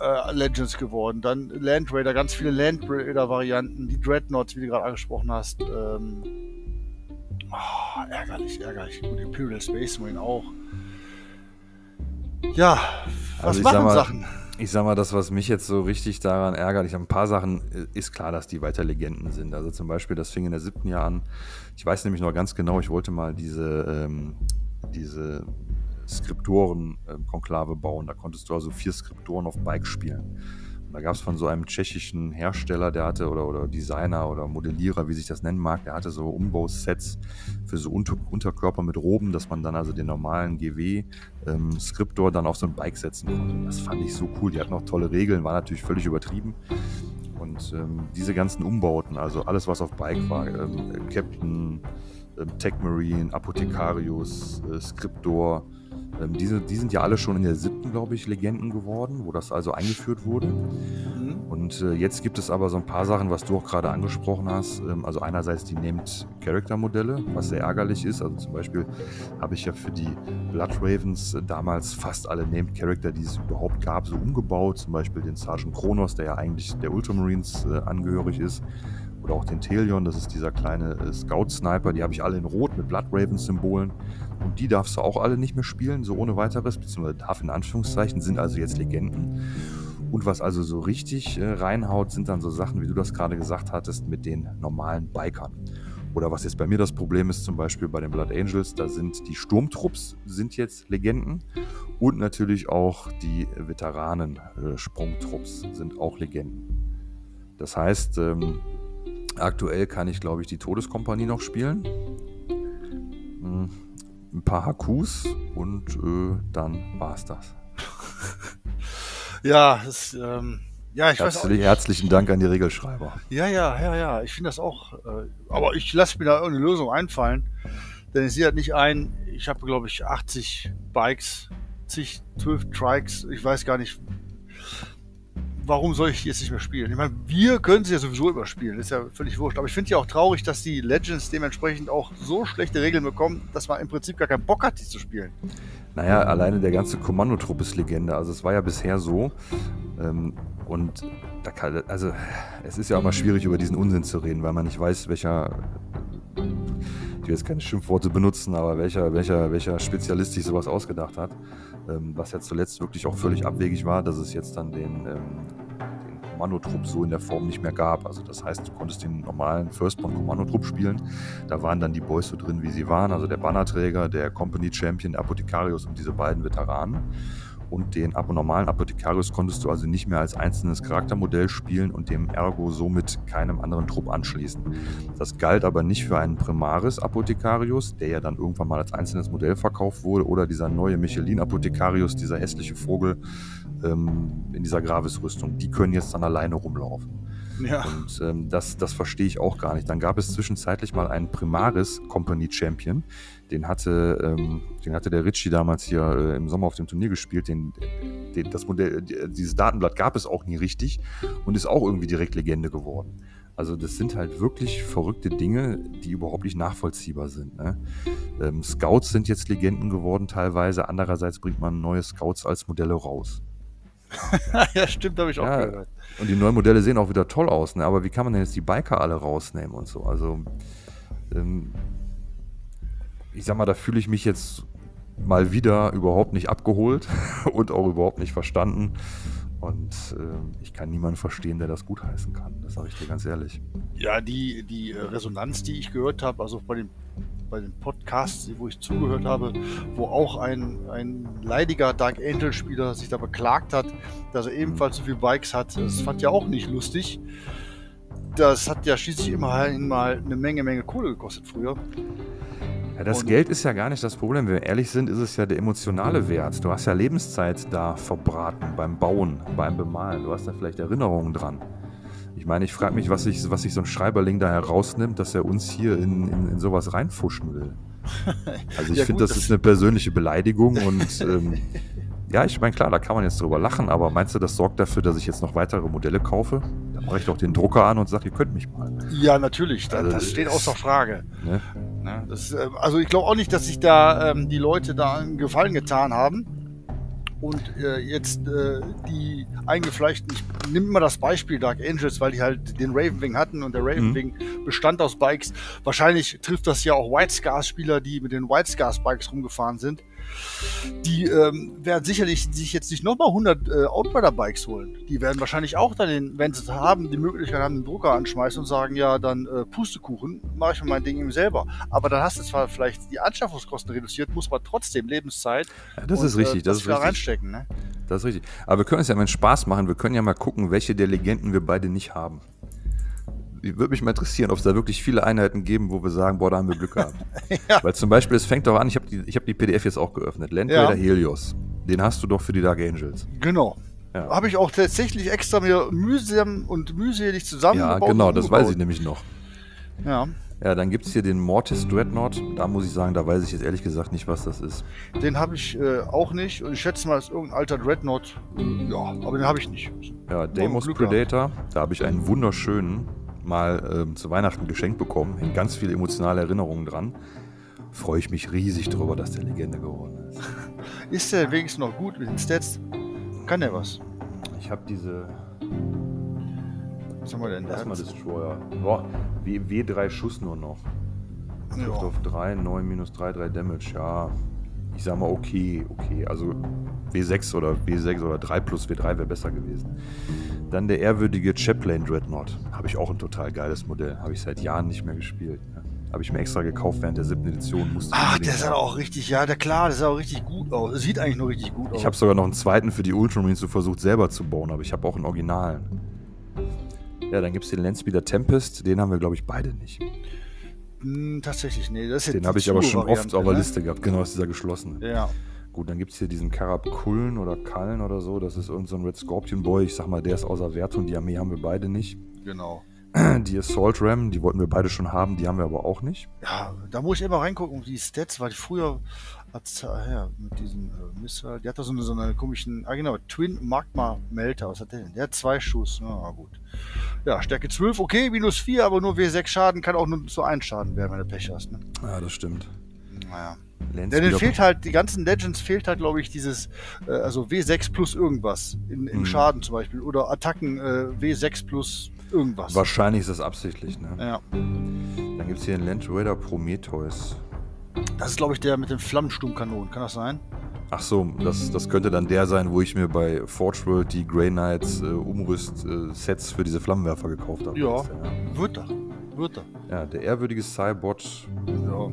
äh, Legends geworden. Dann Land Raider, ganz viele Land Raider-Varianten, die Dreadnoughts, wie du gerade angesprochen hast. Ähm, oh, ärgerlich, ärgerlich. Und Imperial Space Marine auch. Ja, was also machen mal, Sachen? Ich sag mal, das, was mich jetzt so richtig daran ärgert, ich habe ein paar Sachen, äh, ist klar, dass die weiter Legenden sind. Also zum Beispiel, das fing in der siebten Jahr an. Ich weiß nämlich noch ganz genau, ich wollte mal diese, ähm, diese Skriptoren-Konklave bauen. Da konntest du also vier Skriptoren auf Bike spielen. Und da gab es von so einem tschechischen Hersteller, der hatte, oder, oder Designer oder Modellierer, wie sich das nennen mag, der hatte so Umbausets für so Unter Unterkörper mit Roben, dass man dann also den normalen GW-Skriptor ähm, dann auf so ein Bike setzen konnte. Und das fand ich so cool. Die hatten auch tolle Regeln, war natürlich völlig übertrieben. Und ähm, diese ganzen Umbauten, also alles, was auf Bike war, ähm, Captain, ähm, Tech Marine, Apothekarius, äh, Skriptor, ähm, diese, die sind ja alle schon in der siebten, glaube ich, Legenden geworden, wo das also eingeführt wurde. Mhm. Und äh, jetzt gibt es aber so ein paar Sachen, was du auch gerade angesprochen hast. Ähm, also einerseits die Named Character Modelle, was sehr ärgerlich ist. Also zum Beispiel habe ich ja für die Blood Ravens äh, damals fast alle Named Character, die es überhaupt gab, so umgebaut. Zum Beispiel den Sergeant Kronos, der ja eigentlich der Ultramarines äh, angehörig ist oder auch den Telion, das ist dieser kleine äh, Scout-Sniper, die habe ich alle in Rot mit Blood Ravens-Symbolen. Und die darfst du auch alle nicht mehr spielen, so ohne weiteres, beziehungsweise darf in Anführungszeichen, sind also jetzt Legenden. Und was also so richtig äh, reinhaut, sind dann so Sachen, wie du das gerade gesagt hattest, mit den normalen Bikern. Oder was jetzt bei mir das Problem ist, zum Beispiel bei den Blood Angels, da sind die Sturmtrupps sind jetzt Legenden und natürlich auch die Veteranen-Sprungtrupps äh, sind auch Legenden. Das heißt, ähm, aktuell kann ich, glaube ich, die Todeskompanie noch spielen. Hm ein paar HQs und äh, dann [laughs] es das. ja, das, ähm, ja, ich Herzlich, weiß auch Herzlichen Dank an die Regelschreiber. Ja, ja, ja, ja. Ich finde das auch. Äh, aber ich lasse mir da irgendeine Lösung einfallen. Denn ich sehe halt nicht ein, ich habe, glaube ich, 80 Bikes, zig, 12 Trikes. Ich weiß gar nicht, warum soll ich jetzt nicht mehr spielen? Ich meine, wir können sie ja sowieso überspielen, ist ja völlig wurscht. Aber ich finde ja auch traurig, dass die Legends dementsprechend auch so schlechte Regeln bekommen, dass man im Prinzip gar keinen Bock hat, die zu spielen. Naja, alleine der ganze Kommandotrupp ist Legende. Also es war ja bisher so. Ähm, und da kann, also es ist ja auch mal schwierig, über diesen Unsinn zu reden, weil man nicht weiß, welcher ich will jetzt keine Schimpfworte benutzen, aber welcher, welcher, welcher Spezialist sich sowas ausgedacht hat. Ähm, was ja zuletzt wirklich auch völlig abwegig war, dass es jetzt dann den, ähm, den Kommandotrupp so in der Form nicht mehr gab. Also das heißt, du konntest den normalen First-Point-Kommandotrupp spielen. Da waren dann die Boys so drin, wie sie waren. Also der Bannerträger, der Company Champion, der Apothekarius und diese beiden Veteranen und den normalen Apothekarius konntest du also nicht mehr als einzelnes Charaktermodell spielen und dem Ergo somit keinem anderen Trupp anschließen. Das galt aber nicht für einen Primaris Apothekarius, der ja dann irgendwann mal als einzelnes Modell verkauft wurde, oder dieser neue Michelin Apothekarius, dieser hässliche Vogel ähm, in dieser Gravis-Rüstung. Die können jetzt dann alleine rumlaufen. Ja. Und ähm, das, das verstehe ich auch gar nicht. Dann gab es zwischenzeitlich mal einen Primaris Company Champion. Den hatte, ähm, den hatte der Ritchie damals hier äh, im Sommer auf dem Turnier gespielt. Den, den, das Modell, dieses Datenblatt gab es auch nie richtig und ist auch irgendwie direkt Legende geworden. Also das sind halt wirklich verrückte Dinge, die überhaupt nicht nachvollziehbar sind. Ne? Ähm, Scouts sind jetzt Legenden geworden teilweise. Andererseits bringt man neue Scouts als Modelle raus. [laughs] ja, stimmt, habe ich auch ja, gehört. Und die neuen Modelle sehen auch wieder toll aus, ne? aber wie kann man denn jetzt die Biker alle rausnehmen und so? Also, ähm, ich sag mal, da fühle ich mich jetzt mal wieder überhaupt nicht abgeholt [laughs] und auch überhaupt nicht verstanden. Und äh, ich kann niemanden verstehen, der das gutheißen kann. Das sage ich dir ganz ehrlich. Ja, die, die äh, Resonanz, die ich gehört habe, also bei den bei den Podcasts, wo ich zugehört habe, wo auch ein, ein leidiger Dark Angel-Spieler sich da beklagt hat, dass er ebenfalls so viele Bikes hat. Das fand ja auch nicht lustig. Das hat ja schließlich immerhin mal eine Menge, Menge Kohle gekostet früher. Ja, das und Geld ist ja gar nicht das Problem. Wenn wir ehrlich sind, ist es ja der emotionale Wert. Du hast ja Lebenszeit da verbraten beim Bauen, beim Bemalen. Du hast da vielleicht Erinnerungen dran. Ich meine, ich frage mich, was sich was ich so ein Schreiberling da herausnimmt, dass er uns hier in, in, in sowas reinfuschen will. [laughs] Also ich ja, finde, das, das ist eine persönliche Beleidigung und ähm, [laughs] ja, ich meine, klar, da kann man jetzt drüber lachen, aber meinst du, das sorgt dafür, dass ich jetzt noch weitere Modelle kaufe? Dann mache ich doch den Drucker an und sage, ihr könnt mich mal. Ja, natürlich, also, das steht außer Frage. Ne? Ne? Das, äh, also ich glaube auch nicht, dass sich da ähm, die Leute da einen Gefallen getan haben und äh, jetzt äh, die eingefleischten, ich nehme mal das Beispiel Dark Angels, weil die halt den Ravenwing hatten und der mhm. Ravenwing mhm. bestand aus Bikes. Wahrscheinlich trifft das ja auch White Scars Spieler, die mit den White Scars Bikes rumgefahren sind die ähm, werden sicherlich sich jetzt nicht nochmal 100 äh, Outrider-Bikes holen. Die werden wahrscheinlich auch dann, den, wenn sie haben, die Möglichkeit haben, den Drucker anschmeißen und sagen, ja, dann äh, Pustekuchen, mache ich mir mein Ding eben selber. Aber dann hast du zwar vielleicht die Anschaffungskosten reduziert, muss man trotzdem Lebenszeit ja, das und, ist richtig, äh, das, das ist richtig. reinstecken. Ne? Das ist richtig. Aber wir können es ja mal Spaß machen. Wir können ja mal gucken, welche der Legenden wir beide nicht haben würde mich mal interessieren, ob es da wirklich viele Einheiten geben, wo wir sagen, boah, da haben wir Glück gehabt. [laughs] ja. Weil zum Beispiel, es fängt doch an, ich habe die, hab die PDF jetzt auch geöffnet. Land ja. Helios. Den hast du doch für die Dark Angels. Genau. Ja. Habe ich auch tatsächlich extra mir mühsam und mühselig zusammengebaut. Ja, genau, das weiß ich nämlich noch. Ja. Ja, dann gibt es hier den Mortis Dreadnought. Da muss ich sagen, da weiß ich jetzt ehrlich gesagt nicht, was das ist. Den habe ich äh, auch nicht. Und ich schätze mal, es ist irgendein alter Dreadnought. Ja, aber den habe ich nicht. Ja, Deimos Predator. Da habe ich einen wunderschönen mal äh, zu Weihnachten geschenkt bekommen. Hängt ganz viele emotionale Erinnerungen dran. Freue ich mich riesig drüber, dass der Legende geworden ist. [laughs] Ist der wenigstens noch gut mit den Stats? Kann der was? Ich habe diese. Was haben wir denn da? Erstmal Destroyer. Boah, w, W3 Schuss nur noch. Trifft auf 3, 9 minus 3, 3 Damage. Ja, ich sag mal okay, okay. Also W6 oder W6 oder 3 plus W3 wäre besser gewesen. Dann der ehrwürdige Chaplain Dreadnought. Habe ich auch ein total geiles Modell. Habe ich seit Jahren nicht mehr gespielt. Ne? Habe ich mir extra gekauft während der siebten Edition. Musste Ach, der sah auch richtig, ja, der klar, der sah auch richtig gut aus. Sieht eigentlich nur richtig gut aus. Ich habe sogar noch einen zweiten für die Ultramarines so versucht selber zu bauen, aber ich habe auch einen Originalen. Ja, dann gibt es den Landspeeder Tempest. Den haben wir, glaube ich, beide nicht. Hm, tatsächlich, nee. Das ist den habe ich aber schon oft auf der ne? Liste gehabt. Genau, ist dieser geschlossene. Ja. Gut, dann gibt es hier diesen Karab Kullen oder Kallen oder so. Das ist irgendein so Red Scorpion Boy. Ich sag mal, der ist außer Wert und die Armee haben wir beide nicht. Genau. Die Assault Ram, die wollten wir beide schon haben, die haben wir aber auch nicht. Ja, da muss ich immer reingucken, die Stats, weil früher hat ja, mit diesem äh, Missile, die hat da so eine, so eine komischen, ah genau, Twin Magma Melter, was hat der denn? Der hat zwei Schuss, na gut. Ja, Stärke 12, okay, minus 4, aber nur W6 Schaden, kann auch nur zu 1 Schaden werden, wenn du Pech hast. Ne? Ja, das stimmt. Naja. Denn denen fehlt halt, die ganzen Legends fehlt halt, glaube ich, dieses, äh, also W6 plus irgendwas in, im hm. Schaden zum Beispiel oder Attacken äh, W6 plus irgendwas. Wahrscheinlich ist das absichtlich, ne? Ja. Dann gibt es hier einen Land Raider Prometheus. Das ist, glaube ich, der mit den Flammensturmkanonen. Kann das sein? Ach so, das, das könnte dann der sein, wo ich mir bei Forge World die Grey Knights äh, Umrüst-Sets für diese Flammenwerfer gekauft habe. Ja, wird er. Wird er. ja, der ehrwürdige Cybot Ja.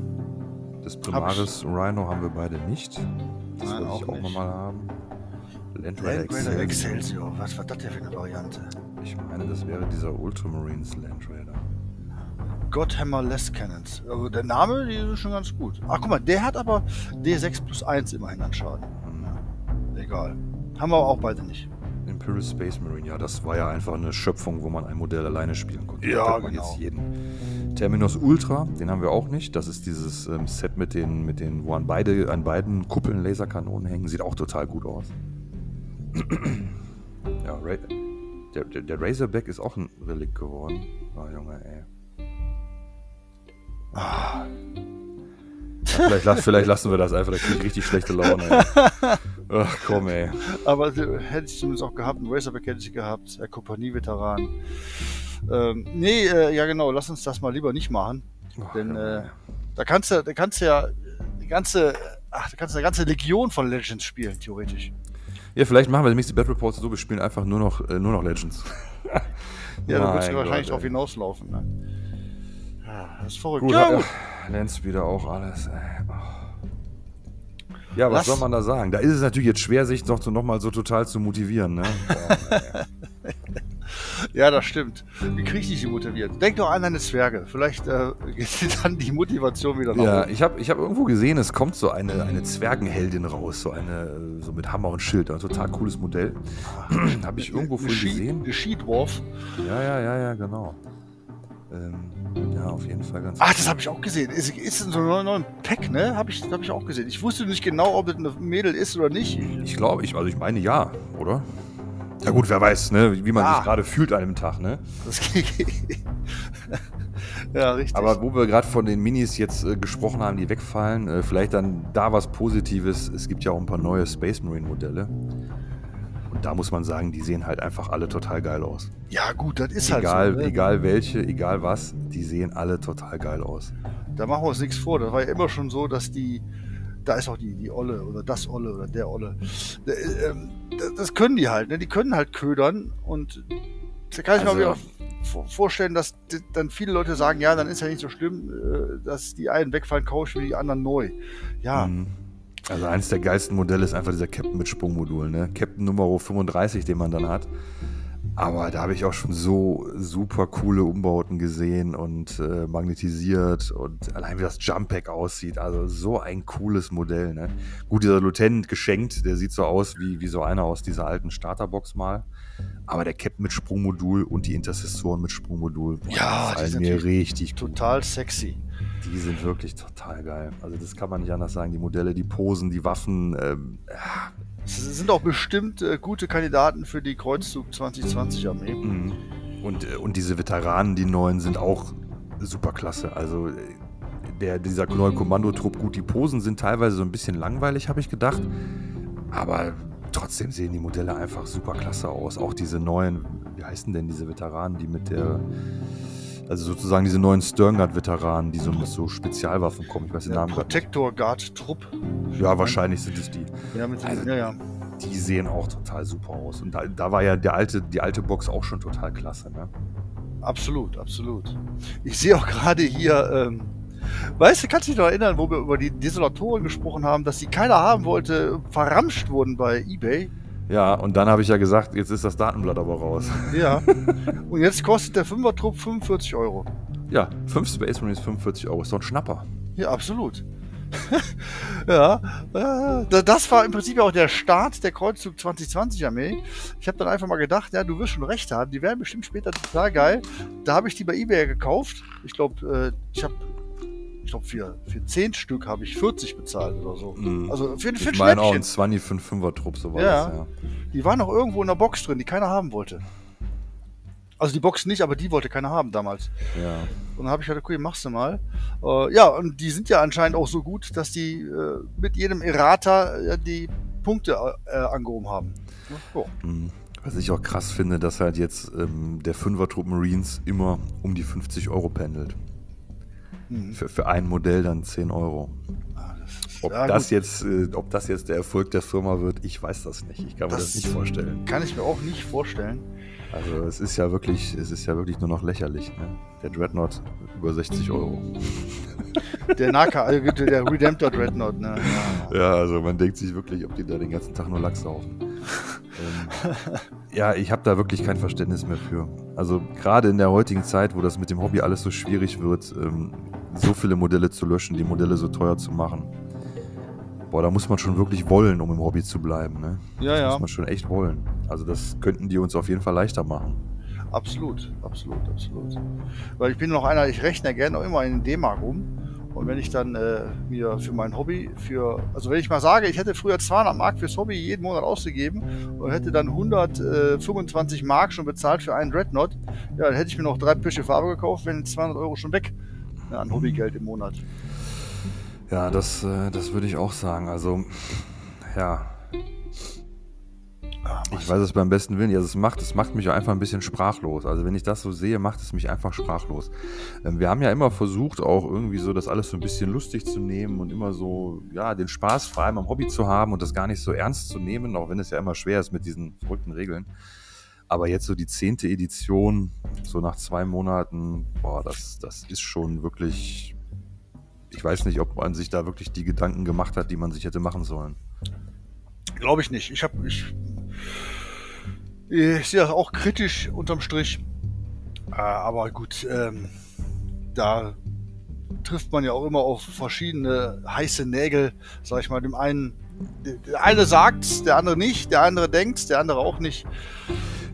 des Primaris Rhino haben wir beide nicht. Das Nein, wollte auch ich auch nicht. nochmal haben. Land Raider Land Raider Excelsior. Excelsior. Was war das denn für eine Variante? Ich meine, das wäre dieser Ultramarines Land Raider. Godhammer Less Cannons. Also der Name, die ist schon ganz gut. Ach, guck mal, der hat aber D6 plus 1 immerhin an Schaden. Hm. Egal. Haben wir aber auch beide nicht. Imperial Space Marine, ja, das war ja einfach eine Schöpfung, wo man ein Modell alleine spielen konnte. Ja, genau. Jetzt jeden. Terminus Ultra, den haben wir auch nicht. Das ist dieses ähm, Set mit den, mit den, wo an, beide, an beiden Kuppeln Laserkanonen hängen. Sieht auch total gut aus. [clears throat] ja, Ra der, der, der Razorback ist auch ein Relikt geworden. Ah, Junge, ey. Ah, Vielleicht, vielleicht lassen wir das einfach, da kriege ich richtig schlechte Laune. Ey. Ach komm, ey. aber äh, hätte ich zumindest auch gehabt. Ein Razorback hätte ich gehabt. Der Kompanieveteran. Ähm, nee, äh, ja genau. Lass uns das mal lieber nicht machen. Ach, Denn äh, da kannst du, da kannst du ja die ganze, ach, da kannst du eine ganze Legion von Legends spielen, theoretisch. Ja, vielleicht machen wir demnächst die Battle Reports so, wir spielen einfach nur noch, äh, nur noch Legends. Ja, da [laughs] wirst du wahrscheinlich drauf hinauslaufen. Ne? Ja, das ist verrückt. Gut, ja, ja, gut. Landspeeder auch alles. Oh. Ja, was Lass- soll man da sagen? Da ist es natürlich jetzt schwer, sich noch, noch mal so total zu motivieren. Ne? [laughs] Ja, das stimmt. Wie krieg ich dich motiviert? Denk doch an deine Zwerge. Vielleicht äh, [laughs] geht dann die Motivation wieder nach ja, oben. ich habe ich hab irgendwo gesehen, es kommt so eine, eine Zwergenheldin raus, so eine so mit Hammer und Schild, ein total cooles Modell. [clears throat] habe ich irgendwo vorhin gesehen. Eine She-Dwarf. Ja, ja, ja, ja, genau. Ähm, ja, auf jeden Fall ganz. Ach, das habe ich auch gesehen. Ist, ist in so einem neuen Pack, ne? Habe ich, hab ich auch gesehen. Ich wusste nicht genau, ob es ein Mädel ist oder nicht. Ich glaube, ich, also ich meine ja, oder? Ja gut, wer weiß, ne, wie man Ah. sich gerade fühlt an einem Tag, ne? Das [laughs] ja, richtig. Aber wo wir gerade von den Minis jetzt äh, gesprochen haben, die wegfallen, äh, vielleicht dann da was Positives. Es gibt ja auch ein paar neue Space Marine Modelle. Da muss man sagen, die sehen halt einfach alle total geil aus. ja, gut, das ist halt Egal, so. Ne? egal welche, egal was, die sehen alle total geil aus. Da machen wir uns nichts vor. Das war ja immer schon so, dass die. Da ist auch die, die Olle oder das Olle oder der Olle. Da, ähm, das- können die halt, ne? Die können halt ködern und da kann ich Also- mir vor- vorstellen, dass dann viele Leute sagen, ja, dann ist ja nicht so schlimm, äh, dass die einen wegfallen, kaufen wie die anderen neu. Ja, Mhm. Also eines der geilsten Modelle ist einfach dieser Captain mit Sprungmodul, ne? Captain Nummer 35, den man dann hat. Aber da habe ich auch schon so super coole Umbauten gesehen und äh, magnetisiert und allein wie das Jump Pack aussieht. Also so ein cooles Modell. Ne? Gut, dieser Lieutenant geschenkt, der sieht so aus wie, wie so einer aus dieser alten Starterbox mal. Aber der Captain mit Sprungmodul und die Intercessoren mit Sprungmodul, boah, Ja, die sind mir richtig gut. total sexy. Die sind wirklich total geil. Also das kann man nicht anders sagen. Die Modelle, die Posen, die Waffen. Ähm, Es sind auch bestimmt äh, gute Kandidaten für die Kreuzzug 2020 Armee. mhm. und, äh, und diese Veteranen, die neuen, sind auch super klasse. Also äh, der, dieser neue Kommandotrupp, gut, die Posen sind teilweise so ein bisschen langweilig, habe ich gedacht. Aber trotzdem sehen die Modelle einfach super klasse aus. Auch diese neuen, wie heißen denn diese Veteranen, die mit der. Also sozusagen diese neuen Sternguard-Veteranen, die so mit so Spezialwaffen kommen. Ich weiß den Der Namen. Protector Guard Trupp. Ja, wahrscheinlich sind es die. Ja, mit Also- ja, ja. die sehen auch total super aus. Und da, da war ja der alte, die alte Box auch schon total klasse. Ne? Absolut, absolut. Ich sehe auch gerade hier, ähm, weißt du, kannst du dich noch erinnern, wo wir über die Desolatoren gesprochen haben, dass die keiner haben wollte, verramscht wurden bei Ebay? Ja, und dann habe ich ja gesagt, jetzt ist das Datenblatt aber raus. [laughs] Ja. Und jetzt kostet der Fünfer-Trupp 45 Euro. Ja, 5 Space Marines 45 Euro. Ist doch ein Schnapper. Ja, absolut. [laughs] ja, äh, da- das war im Prinzip auch der Start der Kreuzzug 2020 Armee. Ich habe dann einfach mal gedacht, ja, du wirst schon recht haben, die werden bestimmt später total geil. Da habe ich die bei eBay gekauft. Ich glaube, äh, ich habe, ich glaube, für, für 10 Stück habe ich 40 bezahlt oder so. Mhm. Also für, für ein ich meine auch ein 20 für einen 5er Trupp, so war Ja. das, ja. Die waren noch irgendwo in der Box drin, die keiner haben wollte. Also die Box nicht, aber die wollte keiner haben damals. ja. Und dann habe ich gedacht, okay, machst du mal. Äh, ja, und die sind ja anscheinend auch so gut, dass die äh, mit jedem Errata äh, die Punkte äh, angehoben haben. Ja, Mhm. Was ich auch krass finde, dass halt jetzt ähm, der 5er Trupp Marines immer um die 50 Euro pendelt. Für, für ein Modell dann 10 Euro. Ob, ja, das jetzt, äh, ob das jetzt der Erfolg der Firma wird, ich weiß das nicht. Ich kann das mir das nicht vorstellen. Kann ich mir auch nicht vorstellen. Also es ist ja wirklich, es ist ja wirklich nur noch lächerlich. Ne? Der Dreadnought über 60 Euro. [laughs] Der Naka, also der Redemptor Dreadnought, ne? Ja. ja. also man denkt sich wirklich, ob die da den ganzen Tag nur Lachs saufen. ähm, [laughs] ja, ich habe da wirklich kein Verständnis mehr für. Also gerade in der heutigen Zeit, wo das mit dem Hobby alles so schwierig wird, ähm, so viele Modelle zu löschen, die Modelle so teuer zu machen. Boah, da muss man schon wirklich wollen, um im Hobby zu bleiben. Ne? Ja, das ja. muss man schon echt wollen. Also das könnten die uns auf jeden Fall leichter machen. Absolut, absolut, absolut. Weil ich bin noch einer, ich rechne gerne auch immer in D-Mark rum. Und wenn ich dann äh, mir für mein Hobby, für, also wenn ich mal sage, ich hätte früher 200 Mark fürs Hobby jeden Monat ausgegeben und hätte dann 125 Mark schon bezahlt für einen Dreadnought, ja, dann hätte ich mir noch drei Pische Farbe gekauft, wenn 200 Euro schon weg ja, an Hobbygeld im Monat. Ja, das, äh, das würde ich auch sagen. Also, ja. Ich weiß es beim besten Willen. Also es macht, es macht mich einfach ein bisschen sprachlos. Also wenn ich das so sehe, macht es mich einfach sprachlos. Ähm, wir haben ja immer versucht, auch irgendwie so das alles so ein bisschen lustig zu nehmen und immer so, ja, den Spaß vor allem am Hobby zu haben und das gar nicht so ernst zu nehmen, auch wenn es ja immer schwer ist mit diesen verrückten Regeln. Aber jetzt so die zehnte Edition, so nach zwei Monaten, boah, das, das ist schon wirklich ich weiß nicht, ob man sich da wirklich die Gedanken gemacht hat, die man sich hätte machen sollen. Glaube ich nicht. Ich habe ich, ich sehe das auch kritisch unterm Strich. Äh, aber gut, ähm, da trifft man ja auch immer auf verschiedene heiße Nägel, sag ich mal. Dem einen, der eine sagt's, der andere nicht, der andere denkt's, der andere auch nicht.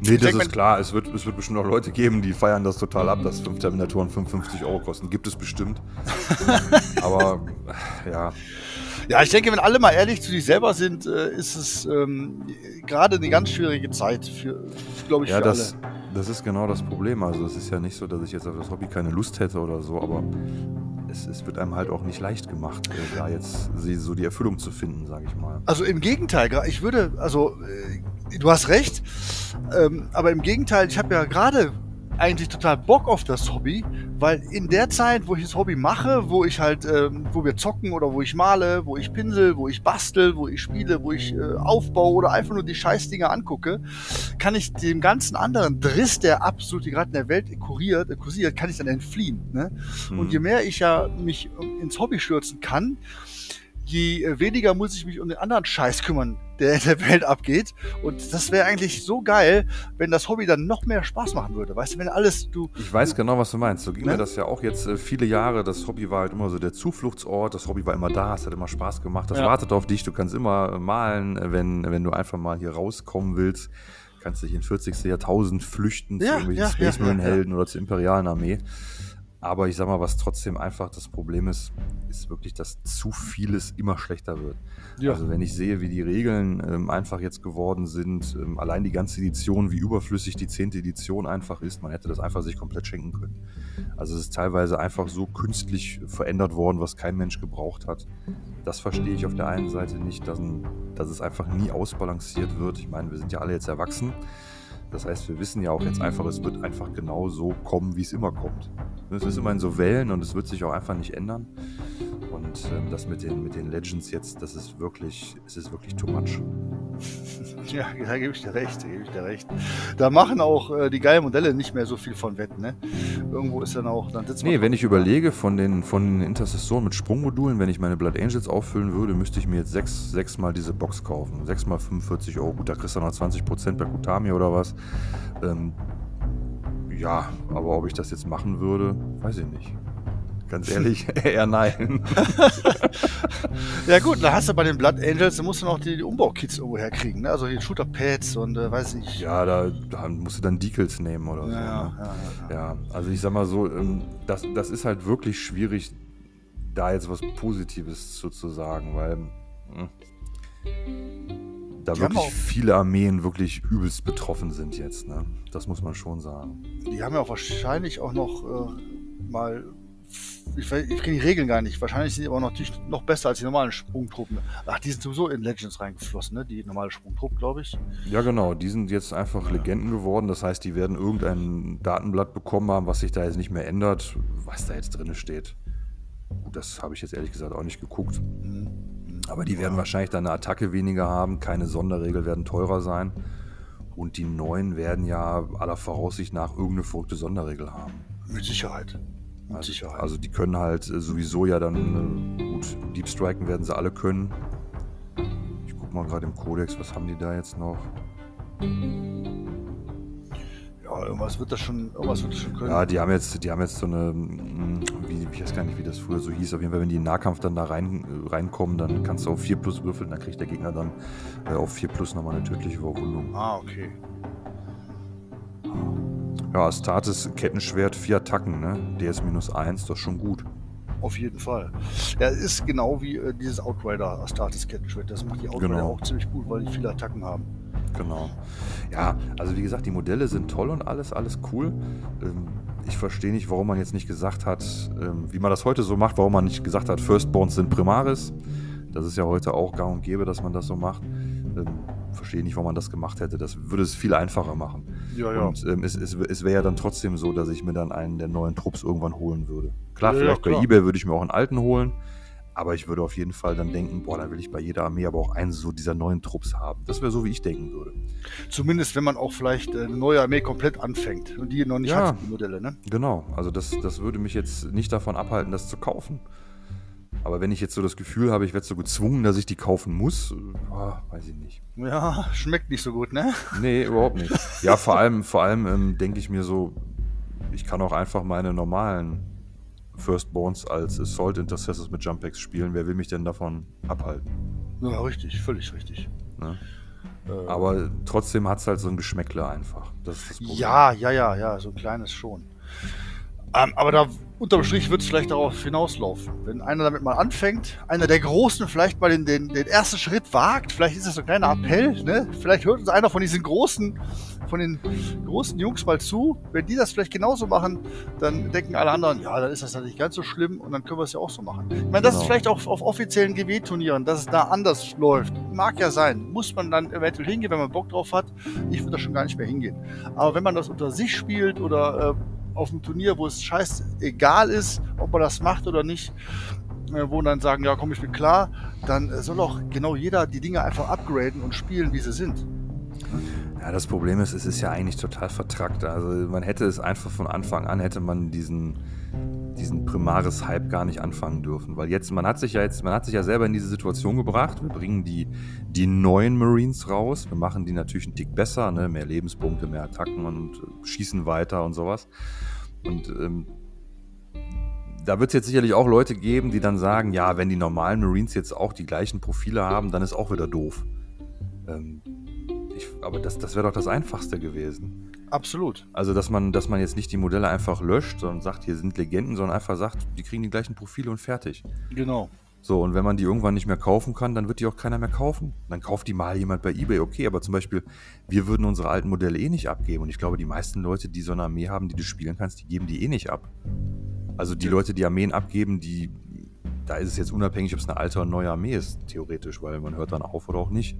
Nee, das ist klar. Es wird, es wird bestimmt auch Leute geben, die feiern das total ab, dass fünf Terminatoren 55 Euro kosten. Gibt es bestimmt. [laughs] Aber ja. Ja, ich denke, wenn alle mal ehrlich zu sich selber sind, äh, ist es ähm, gerade eine ganz schwierige Zeit für, glaube ich, ja, für das, alle. Das ist genau das Problem. Also es ist ja nicht so, dass ich jetzt auf das Hobby keine Lust hätte oder so, aber es, es wird einem halt auch nicht leicht gemacht, äh, da jetzt so die Erfüllung zu finden, sage ich mal. Also im Gegenteil, ich würde, also äh, du hast recht, ähm, aber im Gegenteil, ich habe ja gerade eigentlich total Bock auf das Hobby, weil in der Zeit, wo ich das Hobby mache, wo ich halt, ähm, wo wir zocken oder wo ich male, wo ich pinsel, wo ich bastel, wo ich spiele, wo ich äh, aufbaue oder einfach nur die Scheißdinger angucke, kann ich dem ganzen anderen Driss, der absolut gerade in der Welt kuriert, äh, kursiert, kann ich dann entfliehen. Ne? Mhm. Und je mehr ich ja mich ins Hobby stürzen kann, je äh, weniger muss ich mich um den anderen Scheiß kümmern, der in der Welt abgeht. Und das wäre eigentlich so geil, wenn das Hobby dann noch mehr Spaß machen würde. Weißt du, wenn alles du. Ich weiß genau, was du meinst. So ging ne? mir das ja auch jetzt äh, viele Jahre. Das Hobby war halt immer so der Zufluchtsort. Das Hobby war immer da. Es hat immer Spaß gemacht. Das ja. wartet auf dich. Du kannst immer äh, malen, äh, wenn, wenn du einfach mal hier rauskommen willst. Kannst dich in 40. Jahrtausend flüchten ja, zu irgendwelchen ja, Space Marine Helden oder zur Imperialen Armee. Aber ich sag mal, was trotzdem einfach das Problem ist, ist wirklich, dass zu vieles immer schlechter wird. Ja. Also wenn ich sehe, wie die Regeln ähm, einfach jetzt geworden sind, ähm, allein die ganze Edition, wie überflüssig die zehnte Edition einfach ist, man hätte das einfach sich komplett schenken können. Also es ist teilweise einfach so künstlich verändert worden, was kein Mensch gebraucht hat. Das verstehe ich auf der einen Seite nicht, dass, dass es einfach nie ausbalanciert wird. Ich meine, wir sind ja alle jetzt erwachsen. Das heißt, wir wissen ja auch jetzt einfach, es wird einfach genau so kommen, wie es immer kommt. Es ist immer in so Wellen und es wird sich auch einfach nicht ändern. Und ähm, das mit den, mit den Legends jetzt, das ist wirklich, es ist wirklich too much. [laughs] Ja, da gebe ich dir recht, da gebe ich dir recht. Da machen auch äh, die geilen Modelle nicht mehr so viel von Wett, ne? Irgendwo ist dann auch, dann sitzt Nee, wenn ich überlege, von den, von den Intercessoren mit Sprungmodulen, wenn ich meine Blood Angels auffüllen würde, müsste ich mir jetzt sechs, sechs Mal diese Box kaufen. Sechs mal 45 Euro. Gut, da kriegst du noch 20% bei Kutami oder was. Ähm, ja, aber ob ich das jetzt machen würde, weiß ich nicht. Ganz ehrlich, [laughs] eher nein. ja gut, da hast du bei den Blood Angels, da musst du noch die, die Umbaukits irgendwo herkriegen, ne? Also die Shooter-Pads und äh, weiß ich. Ja, da, da, musst du dann Decals nehmen oder ja, so. Ja, ne? ja, ja, ja, also ich sag mal so, ähm, das, das ist halt wirklich schwierig, da jetzt was Positives zu, zu sagen, weil mh, hm, da die wirklich viele Armeen wirklich übelst betroffen sind jetzt, ne? Das muss man schon sagen. Die haben ja auch wahrscheinlich auch noch äh, mal ich, ich kenne die Regeln gar nicht. Wahrscheinlich sind die aber noch, noch besser als die normalen Sprungtruppen. Ach, die sind sowieso in Legends reingeflossen, ne? Die normale Sprungtruppe, glaube ich. Ja, genau. Die sind jetzt einfach ja. Legenden geworden. Das heißt, die werden irgendein Datenblatt bekommen haben, was sich da jetzt nicht mehr ändert, was da jetzt drin steht. Gut, das habe ich jetzt ehrlich gesagt auch nicht geguckt. Mhm. Aber die werden wahrscheinlich dann eine Attacke weniger haben, keine Sonderregel werden teurer sein. Und die neuen werden ja aller Voraussicht nach irgendeine verrückte Sonderregel haben. Mit Sicherheit. Also, also die können halt äh, sowieso ja dann, äh, gut, Deep Striken werden sie alle können. Ich guck mal gerade im Codex, was haben die da jetzt noch? ja, irgendwas wird das schon, irgendwas wird das schon können. Ja, die haben jetzt, die haben jetzt so eine, mm, wie, ich weiß gar nicht, wie das früher so hieß. Auf jeden Fall, wenn die in Nahkampf dann da rein, äh, reinkommen, dann kannst du auf 4 plus würfeln, dann kriegt der Gegner dann äh, auf 4 plus nochmal eine tödliche Überwundung. Ah, okay. Ja, Astartes Kettenschwert, 4 Attacken, ne? DS minus 1, das ist schon gut. Auf jeden Fall. Ja, es ist genau wie äh, dieses Outrider Astartes Kettenschwert. Das macht die Outrider Genau. auch ziemlich gut, weil die viele Attacken haben. Genau. Ja, also wie gesagt, die Modelle sind toll und alles, alles cool. Ähm, ich verstehe nicht, warum man jetzt nicht gesagt hat, ähm, wie man das heute so macht, warum man nicht gesagt hat, Firstborns sind Primaris. Das ist ja heute auch gang und gäbe, dass man das so macht. Ähm, verstehe nicht, warum man das gemacht hätte. Das würde es viel einfacher machen. Ja, ja. Und ähm, es, es, es wäre ja dann trotzdem so, dass ich mir dann einen der neuen Trupps irgendwann holen würde. Klar, Ja, ja, vielleicht klar. bei eBay würde ich mir auch einen alten holen. Aber ich würde auf jeden Fall dann denken, boah, da will ich bei jeder Armee aber auch einen so dieser neuen Trupps haben. Das wäre so, wie ich denken würde. Zumindest wenn man auch vielleicht äh, eine neue Armee komplett anfängt und die noch nicht Ja. hat, die Modelle, ne? Genau, also das, das würde mich jetzt nicht davon abhalten, das zu kaufen. Aber wenn ich jetzt so das Gefühl habe, ich werde so gezwungen, dass ich die kaufen muss, ah, weiß ich nicht. Ja, schmeckt nicht so gut, ne? Nee, überhaupt nicht. Ja, vor allem, vor allem ähm, denke ich mir so, ich kann auch einfach meine normalen Firstborns als Assault Intercessors mit Jumpex spielen. Wer will mich denn davon abhalten? Ja, richtig, völlig richtig. Ne? Äh, Aber trotzdem hat es halt so ein Geschmäckle einfach. Das ist das Problem. ja, ja, ja, ja, so ein kleines schon. Ähm, aber da unterm Strich wird es vielleicht darauf hinauslaufen. Wenn einer damit mal anfängt, einer der Großen vielleicht mal den, den, den ersten Schritt wagt, vielleicht ist das so ein kleiner Appell, ne? Vielleicht hört uns einer von diesen großen, von den großen Jungs mal zu. Wenn die das vielleicht genauso machen, dann denken alle anderen, ja, dann ist das ja nicht ganz so schlimm und dann können wir es ja auch so machen. Ich meine, das ist Genau. vielleicht auch auf offiziellen GW-Turnieren, dass es da anders läuft. Mag ja sein. Muss man dann eventuell hingehen, wenn man Bock drauf hat. Ich würde da schon gar nicht mehr hingehen. Aber wenn man das unter sich spielt oder äh, auf einem Turnier, wo es scheißegal ist, ob man das macht oder nicht, äh, wo dann sagen, ja komm, ich bin klar, dann äh, soll auch genau jeder die Dinge einfach upgraden und spielen, wie sie sind. Ja, das Problem ist, es ist ja eigentlich total vertrackt. Also man hätte es einfach von Anfang an, hätte man diesen, diesen Primaris-Hype gar nicht anfangen dürfen. Weil jetzt, man hat sich ja jetzt, man hat sich ja selber in diese Situation gebracht. Wir bringen die, die neuen Marines raus. Wir machen die natürlich einen Tick besser, ne? mehr Lebenspunkte, mehr Attacken und äh, schießen weiter und sowas. Und ähm, da wird es jetzt sicherlich auch Leute geben, die dann sagen, ja, wenn die normalen Marines jetzt auch die gleichen Profile haben, dann ist auch wieder doof. Ähm, ich, aber das, das wäre doch das Einfachste gewesen. Absolut. Also, dass man, dass man jetzt nicht die Modelle einfach löscht und sagt, hier sind Legenden, sondern einfach sagt, die kriegen die gleichen Profile und fertig. Genau. So, und wenn man die irgendwann nicht mehr kaufen kann, dann wird die auch keiner mehr kaufen. Dann kauft die mal jemand bei Ebay, okay, aber zum Beispiel, wir würden unsere alten Modelle eh nicht abgeben. Und ich glaube, die meisten Leute, die so eine Armee haben, die du spielen kannst, die geben die eh nicht ab. Also die Ja. Leute, die Armeen abgeben, die, da ist es jetzt unabhängig, ob es eine alte oder neue Armee ist, theoretisch, weil man hört dann auf oder auch nicht.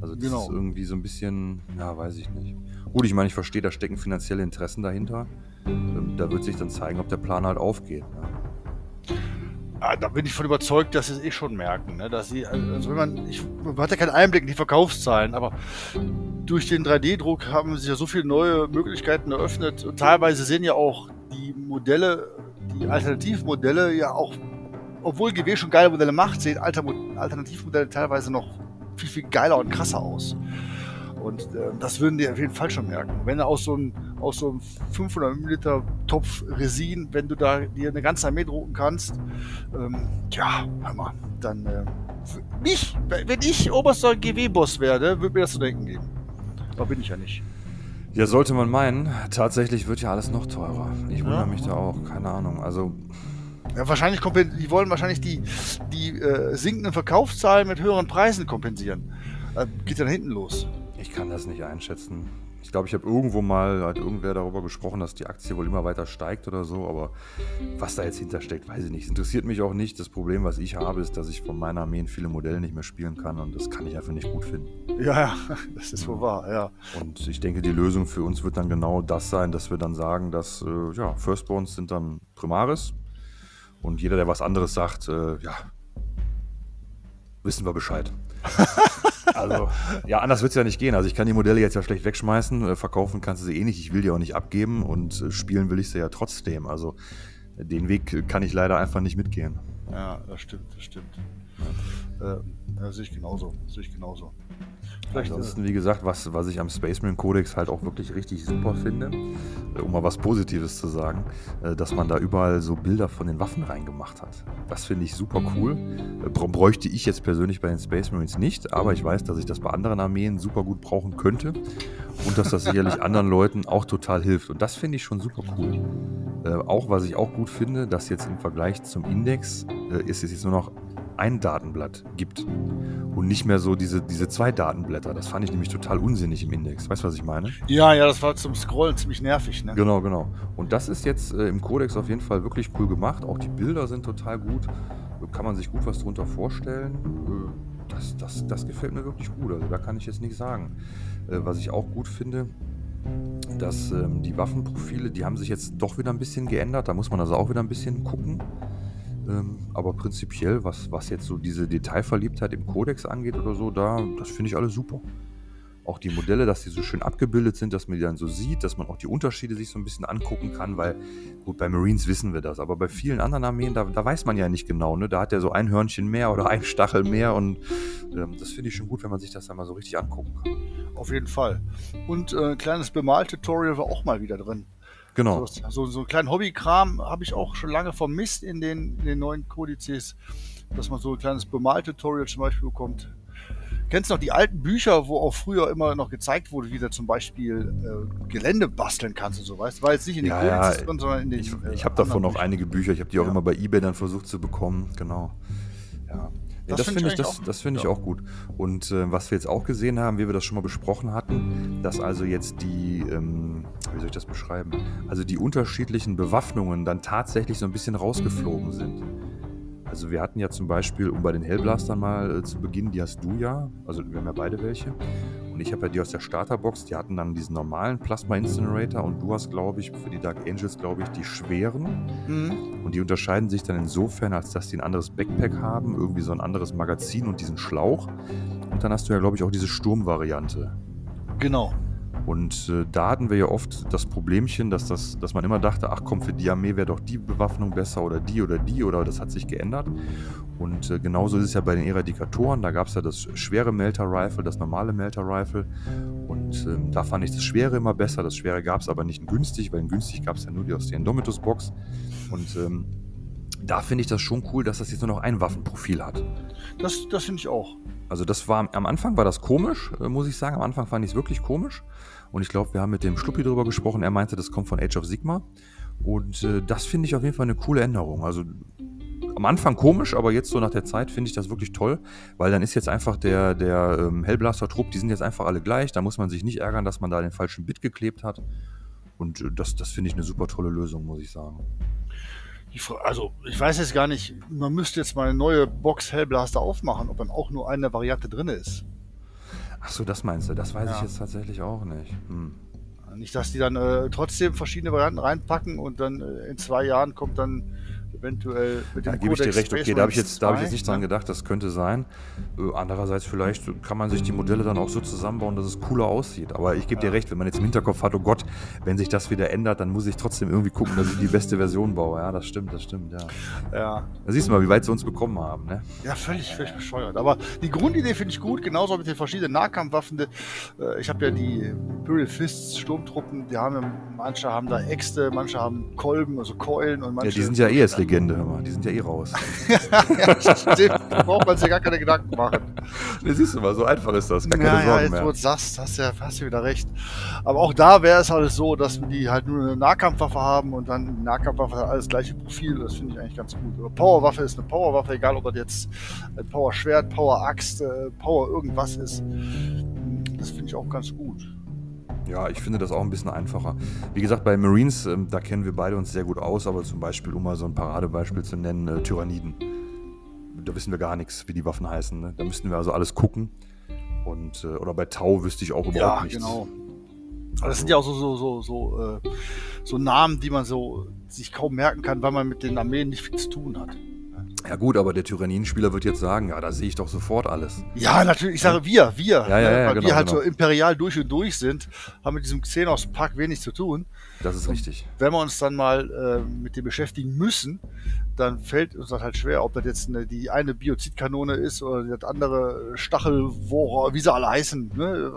Also das Genau. ist irgendwie so ein bisschen, ja, weiß ich nicht. Gut, ich meine, ich verstehe, da stecken finanzielle Interessen dahinter. Ähm, Da wird sich dann zeigen, ob der Plan halt aufgeht. Ne? Ah, da bin ich von überzeugt, dass sie es eh schon merken. Ne? Dass sie, also wenn man, ich, man hat ja keinen Einblick in die Verkaufszahlen, aber durch den 3D-Druck haben sich ja so viele neue Möglichkeiten eröffnet. Und teilweise sehen ja auch die Modelle, die Alternativmodelle ja auch, obwohl GW schon geile Modelle macht, sehen Alter, Alternativmodelle teilweise noch viel, viel geiler und krasser aus. Und äh, das würden die auf jeden Fall schon merken. Wenn aus so einem, aus so einem 500 Milliliter Topf Resin, wenn du da dir eine ganze Armee drucken kannst, ähm, ja, hör mal, dann äh, mich, wenn ich oberster GW-Boss werde, würde mir das zu denken geben. Aber bin ich ja nicht. Ja, sollte man meinen. Tatsächlich wird ja alles noch teurer. Ich wundere Ja. mich da auch. Keine Ahnung. Also, Ja, wahrscheinlich die wollen wahrscheinlich die, die äh, sinkenden Verkaufszahlen mit höheren Preisen kompensieren. Äh, geht dann hinten los. ich kann das nicht einschätzen. Ich glaube, ich habe irgendwo mal, hat irgendwer darüber gesprochen, dass die Aktie wohl immer weiter steigt oder so, aber was da jetzt hintersteckt, weiß ich nicht. Es interessiert mich auch nicht. Das Problem, was ich habe, ist, dass ich von meiner Armee in viele Modelle nicht mehr spielen kann und das kann ich einfach nicht gut finden. Ja, ja, [laughs] das ist wohl wahr, ja. Und ich denke, die Lösung für uns wird dann genau das sein, dass wir dann sagen, dass äh, ja, Firstborns sind dann Primaris Und jeder, der was anderes sagt, äh, ja, wissen wir Bescheid. [laughs] also, ja, anders wird es ja nicht gehen. Also ich kann die Modelle jetzt ja schlecht wegschmeißen, äh, verkaufen kannst du sie eh nicht, ich will die auch nicht abgeben und äh, spielen will ich sie ja trotzdem. Also den Weg kann ich leider einfach nicht mitgehen. Ja, das stimmt, das stimmt. Ja. Äh, ja, sehe ich genauso, sehe ich genauso. Vielleicht Ansonsten, wie gesagt, was, was ich am Spaceman Codex halt auch wirklich richtig super finde, äh, um mal was Positives zu sagen, äh, dass man da überall so Bilder von den Waffen reingemacht hat. Das finde ich super cool. Äh, bräuchte ich jetzt persönlich bei den Space Marines nicht, aber ich weiß, dass ich das bei anderen Armeen super gut brauchen könnte und dass das sicherlich [laughs] anderen Leuten auch total hilft. Und das finde ich schon super cool. auch was ich auch gut finde, dass jetzt im Vergleich zum Index ist es jetzt nur noch ein Datenblatt gibt und nicht mehr so diese, diese zwei Datenblätter. Das fand ich nämlich total unsinnig im Index. Weißt du, was ich meine? Ja, ja, das war zum Scrollen ziemlich nervig. Ne? Genau, genau. Und das ist jetzt äh, im Codex auf jeden Fall wirklich cool gemacht. Auch die Bilder sind total gut. Kann man sich gut was drunter vorstellen. Äh, das, das, das gefällt mir wirklich gut. Also da kann ich jetzt nichts sagen. Äh, was ich auch gut finde, dass ähm, die Waffenprofile, die haben sich jetzt doch wieder ein bisschen geändert. Da muss man also auch wieder ein bisschen gucken. Ähm, aber prinzipiell, was, was jetzt so diese Detailverliebtheit im Kodex angeht oder so, da, das finde ich alles super. Auch die Modelle, dass die so schön abgebildet sind, dass man die dann so sieht, dass man auch die Unterschiede sich so ein bisschen angucken kann, weil, gut, bei Marines wissen wir das, aber bei vielen anderen Armeen, da, da weiß man ja nicht genau, ne? Da hat er so ein Hörnchen mehr oder ein Stachel mehr und ähm, das finde ich schon gut, wenn man sich das dann mal so richtig angucken kann. Auf jeden Fall. Und äh, ein kleines Bemal-Tutorial war auch mal wieder drin. Genau. So, so, einen kleinen Hobbykram habe ich auch schon lange vermisst in den, in den neuen Kodizes, dass man so ein kleines Bemal-Tutorial zum Beispiel bekommt. Kennst du noch die alten Bücher, wo auch früher immer noch gezeigt wurde, wie du zum Beispiel äh, Gelände basteln kannst und so, weißt du? War jetzt nicht in den ja, Kodizes ja, drin, sondern in den. Ich, äh, ich habe davon noch einige Bücher, ich habe die auch immer bei Ebay dann versucht zu bekommen, genau. Ja. Das, das finde ich, find ich, das, das find ich auch gut. Und äh, was wir jetzt auch gesehen haben, wie wir das schon mal besprochen hatten, dass also jetzt die, ähm, wie soll ich das beschreiben, also die unterschiedlichen Bewaffnungen dann tatsächlich so ein bisschen rausgeflogen sind. Also wir hatten ja zum Beispiel, um bei den Hellblastern mal äh, zu beginnen, die hast du ja, also wir haben ja beide welche. Und ich habe ja die aus der Starterbox, die hatten dann diesen normalen Plasma Incinerator und du hast, glaube ich, für die Dark Angels, glaube ich, die schweren. Mhm. Und die unterscheiden sich dann insofern, als dass die ein anderes Backpack haben, irgendwie so ein anderes Magazin und diesen Schlauch. Und dann hast du ja, glaube ich, auch diese Sturmvariante. Genau. Und äh, da hatten wir ja oft das Problemchen, dass, das, dass man immer dachte, ach komm, für die Armee wäre doch die Bewaffnung besser oder die oder die oder das hat sich geändert. Und äh, genauso ist es ja bei den Eradikatoren. Da gab es ja das schwere Melter Rifle, das normale Melter Rifle. Und ähm, da fand ich das Schwere immer besser. Das Schwere gab es aber nicht in günstig, weil in günstig gab es ja nur die aus der Indomitus Box. Und ähm, da finde ich das schon cool, dass das jetzt nur noch ein Waffenprofil hat. Das, das finde ich auch. Also das war am Anfang war das komisch, äh, muss ich sagen. Am Anfang fand ich es wirklich komisch. Und ich glaube, wir haben mit dem Schluppi drüber gesprochen. Er meinte, das kommt von Age of Sigma. Und äh, das finde ich auf jeden Fall eine coole Änderung. Also am Anfang komisch, aber jetzt so nach der Zeit finde ich das wirklich toll, weil dann ist jetzt einfach der, der ähm, Hellblaster-Trupp, die sind jetzt einfach alle gleich. Da muss man sich nicht ärgern, dass man da den falschen Bit geklebt hat. Und äh, das, das finde ich eine super tolle Lösung, muss ich sagen. also, ich weiß jetzt gar nicht, man müsste jetzt mal eine neue Box Hellblaster aufmachen, ob dann auch nur eine Variante drin ist. Ach so, das meinst du? Das weiß ja. ich jetzt tatsächlich auch nicht. Hm. Nicht, dass die dann äh, trotzdem verschiedene Varianten reinpacken und dann äh, in zwei Jahren kommt dann eventuell mit dem Da gebe ich dir recht, okay, da habe ich, jetzt, hab ich jetzt nicht dran gedacht, das könnte sein. Äh, andererseits vielleicht kann man sich die Modelle dann auch so zusammenbauen, dass es cooler aussieht. Aber ich gebe dir recht, wenn man jetzt im Hinterkopf hat, oh Gott, wenn sich das wieder ändert, dann muss ich trotzdem irgendwie gucken, dass ich die beste Version baue. Ja, das stimmt, das stimmt, ja. Ja. Da siehst du mal, wie weit sie uns bekommen haben, ne? Ja, völlig, völlig bescheuert. Aber die Grundidee finde ich gut, genauso mit den verschiedenen Nahkampfwaffen. Äh, ich habe ja die Imperial Fists Sturmtruppen, die haben ja, manche haben da Äxte, manche haben Kolben, also Keulen und manche. Ja, die sind ja eh als Legende, hör mal. Die sind ja eh raus. [laughs] ja, da braucht man sich gar keine Gedanken machen. Ne, siehst du mal, so einfach ist das. Gar keine ja, Sorgen ja, jetzt, mehr. wo du sagst, hast ja, hast du wieder recht. Aber auch da wäre es halt so, dass die halt nur eine Nahkampfwaffe haben und dann die Nahkampfwaffe hat alles gleiche Profil. Das finde ich eigentlich ganz gut. Aber Powerwaffe ist eine Powerwaffe, egal ob das jetzt ein Power-Schwert, Power-Axt, äh, Power irgendwas ist. Das finde ich auch ganz gut. Ja, ich finde das auch ein bisschen einfacher. Wie gesagt, bei Marines, ähm, da kennen wir beide uns sehr gut aus, aber zum Beispiel, um mal so ein Paradebeispiel zu nennen, äh, Tyranniden. Da wissen wir gar nichts, wie die Waffen heißen. Ne? Da müssten wir also alles gucken. Und, äh, oder bei Tau wüsste ich auch überhaupt ja, nichts. Genau. Also, das sind ja auch so, so, so, so, äh, so Namen, die man so sich kaum merken kann, weil man mit den Armeen nicht viel zu tun hat. Ja gut, aber der Tyrannien-Spieler wird jetzt sagen, ja, da sehe ich doch sofort alles. Ja, natürlich. Ich sage wir, wir. Ja, ja, ja, weil genau, wir halt genau. so imperial durch und durch sind, haben mit diesem Xenos-Pack wenig zu tun. Das ist richtig. Wenn wir uns dann mal äh, mit dem beschäftigen müssen, dann fällt uns das halt schwer, ob das jetzt eine, die eine Biozidkanone ist oder das andere Stachelwohrer, wie sie alle heißen. Ne?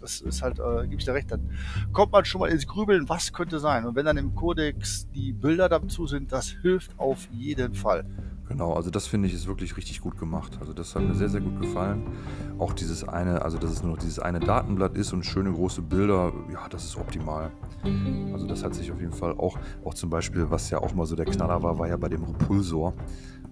Das ist halt, äh, gebe ich dir recht, dann kommt man schon mal ins Grübeln, was könnte sein. Und wenn dann im Kodex die Bilder dazu sind, das hilft auf jeden Fall. Genau, also das finde ich ist wirklich richtig gut gemacht. Also das hat mir sehr, sehr gut gefallen. Auch dieses eine, also dass es nur noch dieses eine Datenblatt ist und schöne große Bilder, ja, das ist optimal. Also das hat sich auf jeden Fall auch, auch zum Beispiel, was ja auch mal so der Knaller war, war ja bei dem Repulsor.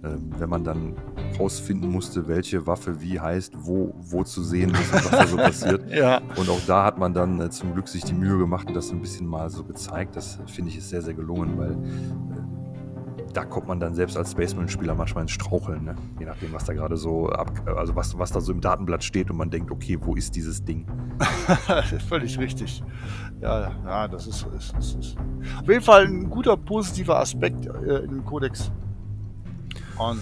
Ähm, wenn man dann rausfinden musste, welche Waffe wie heißt, wo, wo zu sehen ist und was da so passiert. [laughs] Ja. Und auch da hat man dann äh, zum Glück sich die Mühe gemacht und das ein bisschen mal so gezeigt. Das finde ich ist sehr, sehr gelungen, weil äh, da kommt man dann selbst als Spaceman-Spieler manchmal ins Straucheln, ne? je nachdem, was da gerade so ab, also was, was da so im Datenblatt steht und man denkt, okay, wo ist dieses Ding? [laughs] Völlig richtig. Ja, ja, das ist, ist, ist, ist auf jeden Fall ein guter positiver Aspekt äh, in dem Kodex. Und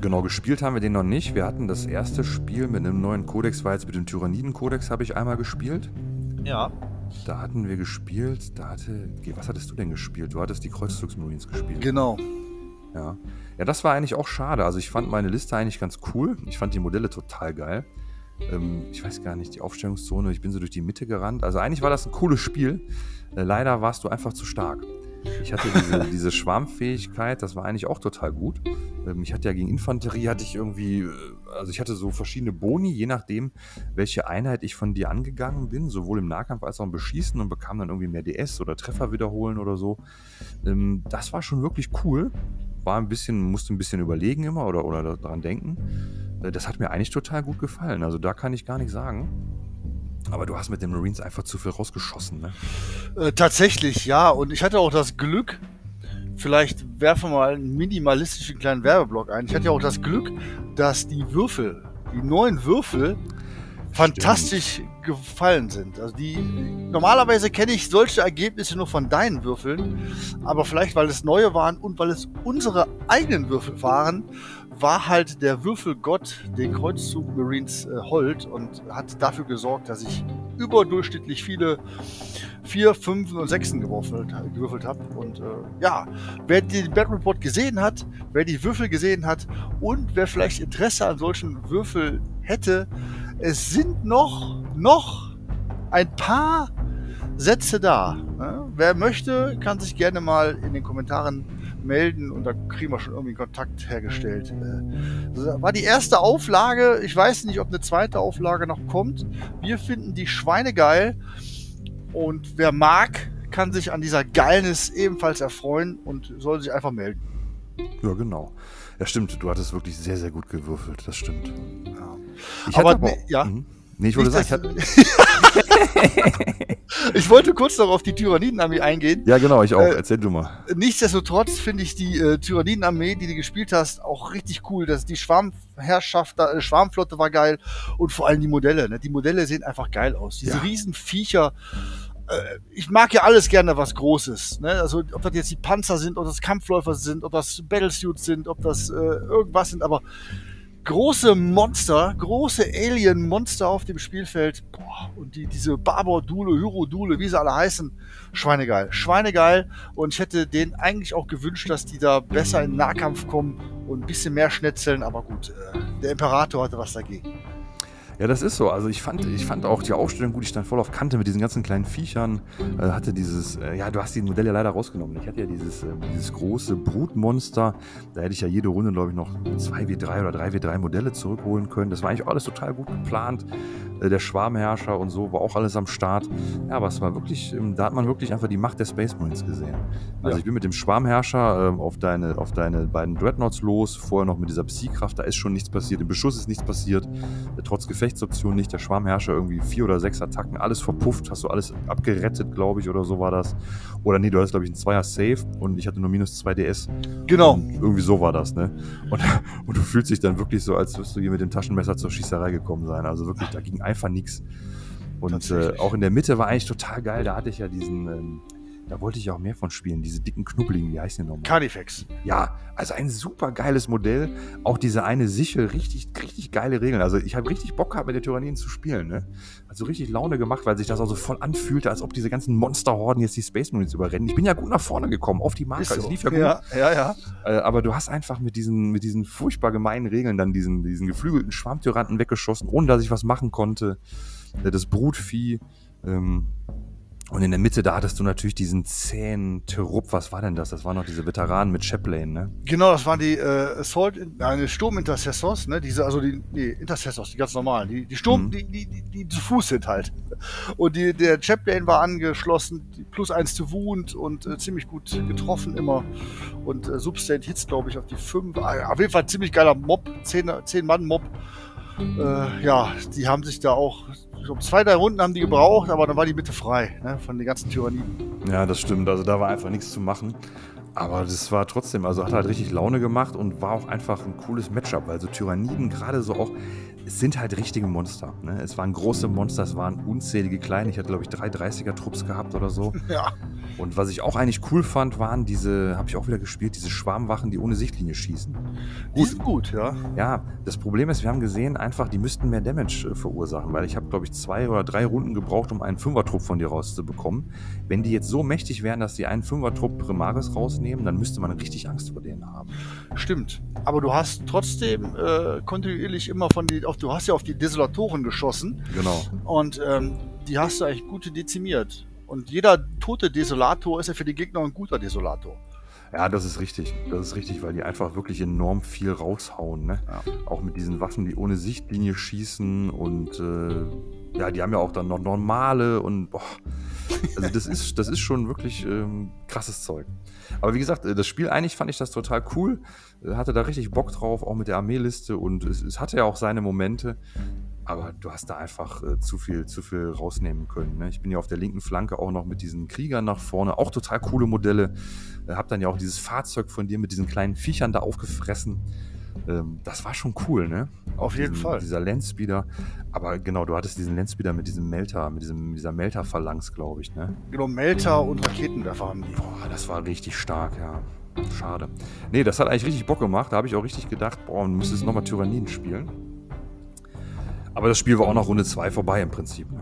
Genau, gespielt haben wir den noch nicht. Wir hatten das erste Spiel mit einem neuen Kodex, war jetzt mit dem Tyranniden-Kodex, habe ich einmal gespielt. ja, Da hatten wir gespielt, da hatte, was hattest du denn gespielt? Du hattest die Kreuzzugsmarines gespielt. genau. Ja. ja, das war eigentlich auch schade. Also ich fand meine Liste eigentlich ganz cool. Ich fand die Modelle total geil. Ähm, ich weiß gar nicht, die Aufstellungszone, ich bin so durch die Mitte gerannt. Also eigentlich war das ein cooles Spiel. Äh, leider warst du einfach zu stark. Ich hatte diese, [laughs] diese Schwarmfähigkeit, das war eigentlich auch total gut. Ähm, ich hatte ja gegen Infanterie, hatte ich irgendwie, äh, also ich hatte so verschiedene Boni, je nachdem, welche Einheit ich von dir angegangen bin, sowohl im Nahkampf als auch im Beschießen und bekam dann irgendwie mehr DS oder Treffer wiederholen oder so. Ähm, das war schon wirklich cool war ein bisschen, musste ein bisschen überlegen immer oder, oder daran denken. Äh, Das hat mir eigentlich total gut gefallen. Also da kann ich gar nicht sagen. Aber du hast mit den Marines einfach zu viel rausgeschossen, ne? Äh, tatsächlich, ja. Und ich hatte auch das Glück, vielleicht werfen wir mal einen minimalistischen kleinen Werbeblock ein. Ich hatte ja auch das Glück, dass die Würfel, die neuen Würfel, fantastisch gefallen sind. Also die normalerweise kenne ich solche Ergebnisse nur von deinen Würfeln, aber vielleicht weil es neue waren und weil es unsere eigenen Würfel waren, war halt der Würfelgott den Kreuzzug Marines äh, hold und hat dafür gesorgt, dass ich überdurchschnittlich viele vier, fünf und sechsen gewürfelt, gewürfelt habe. Und äh, ja, wer den Battle Report gesehen hat, wer die Würfel gesehen hat und wer vielleicht Interesse an solchen Würfeln hätte, es sind noch, noch ein paar Sätze da. Wer möchte, kann sich gerne mal in den Kommentaren melden und da kriegen wir schon irgendwie Kontakt hergestellt. Äh, Das war die erste Auflage. Ich weiß nicht, ob eine zweite Auflage noch kommt. Wir finden die Schweine geil und wer mag, kann sich an dieser Geilness ebenfalls erfreuen und soll sich einfach melden. Ja, genau. Ja, stimmt. Du hattest wirklich sehr, sehr gut gewürfelt. Das stimmt. Ja. Ich Aber ne- ja. Mhm. Nee, ich wollte Nicht, sagen, ich hatte, [laughs] ich wollte kurz noch auf die Tyrannidenarmee eingehen. ja, genau, ich auch. Äh, Erzähl du mal. Nichtsdestotrotz finde ich die äh, Tyrannidenarmee, die du gespielt hast, auch richtig cool. Das, die Schwarmherrschaft, äh, Schwarmflotte war geil und vor allem die Modelle. Ne? Die Modelle sehen einfach geil aus. Diese Ja. Riesenviecher. Äh, ich mag ja alles gerne, was Großes. Ne? Also ob das jetzt die Panzer sind, ob das Kampfläufer sind, ob das Battlesuits sind, ob das äh, irgendwas sind, aber große Monster, große Alien-Monster auf dem Spielfeld. Boah, und die, diese Barbar-Dule, Hyro-Dule, wie sie alle heißen, Schweinegeil. Schweinegeil. Und ich hätte denen eigentlich auch gewünscht, dass die da besser in den Nahkampf kommen und ein bisschen mehr schnetzeln. Aber gut, äh, der Imperator hatte was dagegen. Ja, das ist so. Also ich fand, ich fand auch die Aufstellung gut. Ich stand voll auf Kante mit diesen ganzen kleinen Viechern. Äh, hatte dieses, äh, ja, du hast die Modelle ja leider rausgenommen. Ich hatte ja dieses, äh, dieses große Brutmonster. Da hätte ich ja jede Runde, glaube ich, noch 2W3 oder 3W3 Modelle zurückholen können. Das war eigentlich alles total gut geplant. Äh, der Schwarmherrscher und so war auch alles am Start. Ja, aber es war wirklich, ähm, da hat man wirklich einfach die Macht der Space Marines gesehen. Also Ja. ich bin mit dem Schwarmherrscher ähm, auf, deine, auf deine beiden Dreadnoughts los. Vorher noch mit dieser Psy-Kraft. Da ist schon nichts passiert. Im Beschuss ist nichts passiert. Äh, Trotz Gefechtsoption nicht. Der Schwarmherrscher irgendwie vier oder sechs Attacken, alles verpufft, hast du alles abgerettet, glaube ich, oder so war das. Oder nee, du hattest, glaube ich, einen Zweier Safe und ich hatte nur minus 2 DS. Genau. Und irgendwie so war das, ne? Und, [laughs] und du fühlst dich dann wirklich so, als wirst du hier mit dem Taschenmesser zur Schießerei gekommen sein. Also wirklich, da ging einfach nichts. Und äh, auch in der Mitte war eigentlich total geil. Da hatte ich ja diesen, ähm, Da wollte ich auch mehr von spielen. Diese dicken Knubbeligen, wie heißen die nochmal? Carnifex. Ja, also ein super geiles Modell. Auch diese eine Sichel, richtig, richtig geile Regeln. Also ich habe richtig Bock gehabt, mit den Tyranniden zu spielen. Ne? Hat so richtig Laune gemacht, weil sich das auch so voll anfühlte, als ob diese ganzen Monsterhorden jetzt die Space Marines überrennen. Ich bin ja gut nach vorne gekommen, auf die Marke. Ist so. Es lief ja gut. Ja, ja, ja. Äh, aber du hast einfach mit diesen, mit diesen furchtbar gemeinen Regeln dann diesen, diesen geflügelten Schwarmtyranten weggeschossen, ohne dass ich was machen konnte. Äh, Das Brutvieh. Ähm, und in der Mitte, da hattest du natürlich diesen zähen Terup. Was war denn das? Das waren noch diese Veteranen mit Chaplain, ne? Genau, das waren die äh, Assault, nein, Sturmintercessors, ne? Diese, also die, nee, Intercessors, die ganz normalen, die, die Sturm, Mhm. die, die, die, die zu Fuß sind halt. Und die, der Chaplain war angeschlossen, plus eins zu Wound und äh, ziemlich gut getroffen immer. Und äh, Substate Hits, glaube ich, auf die fünf. Ah, Auf jeden Fall ziemlich geiler Mob, zehn, zehn Mann Mob. Äh, ja, die haben sich da auch, ich glaube, zwei, drei Runden haben die gebraucht, aber dann war die Mitte frei, ne? Von den ganzen Tyranniden. Ja, das stimmt. Also da war einfach nichts zu machen. Aber das war trotzdem, also hat halt richtig Laune gemacht und war auch einfach ein cooles Matchup, weil so Tyranniden gerade so auch, es sind halt richtige Monster. Ne? Es waren große Monster, es waren unzählige kleine. Ich hatte, glaube ich, drei 30er-Trupps gehabt oder so. [laughs] Ja, Und was ich auch eigentlich cool fand, waren diese, habe ich auch wieder gespielt, diese Schwarmwachen, die ohne Sichtlinie schießen. die sind gut, ja. Ja, das Problem ist, wir haben gesehen, einfach, die müssten mehr Damage äh, verursachen, weil ich habe, glaube ich, zwei oder drei Runden gebraucht, um einen Fünfertrupp von dir rauszubekommen. Wenn die jetzt so mächtig wären, dass die einen Fünfertrupp Primaris rausnehmen, dann müsste man richtig Angst vor denen haben. Stimmt. Aber du hast trotzdem äh, kontinuierlich immer von die, auf, du hast ja auf die Desolatoren geschossen Genau. und ähm, die hast du eigentlich gut dezimiert. Und jeder tote Desolator ist ja für die Gegner ein guter Desolator. Ja, das ist richtig. Das ist richtig, weil die einfach wirklich enorm viel raushauen. Ne? Ja. Auch mit diesen Waffen, die ohne Sichtlinie schießen und äh, ja, die haben ja auch dann noch normale und boah, also das ist, das ist schon wirklich ähm, krasses Zeug. Aber wie gesagt, äh, das Spiel eigentlich fand ich das total cool. Äh, Hatte da richtig Bock drauf, auch mit der Armeeliste und es, es hatte ja auch seine Momente. Aber du hast da einfach äh, zu viel, zu viel rausnehmen können. Ne? Ich bin ja auf der linken Flanke auch noch mit diesen Kriegern nach vorne, auch total coole Modelle. Äh, hab dann ja auch dieses Fahrzeug von dir mit diesen kleinen Viechern da aufgefressen. Ähm, das war schon cool, ne? Auf jeden diesen, Fall. Dieser Landspeeder. Aber genau, du hattest diesen Landspeeder mit diesem Melter, mit diesem, dieser Melter-Phalanx, glaube ich, ne? Genau, Melter und Raketenwerfer haben die. Boah, das war richtig stark, ja. Schade. Nee, das hat eigentlich richtig Bock gemacht. Da habe ich auch richtig gedacht, boah, du müsstest nochmal Tyranniden spielen. Aber das Spiel war auch nach Runde 2 vorbei im Prinzip. Ne?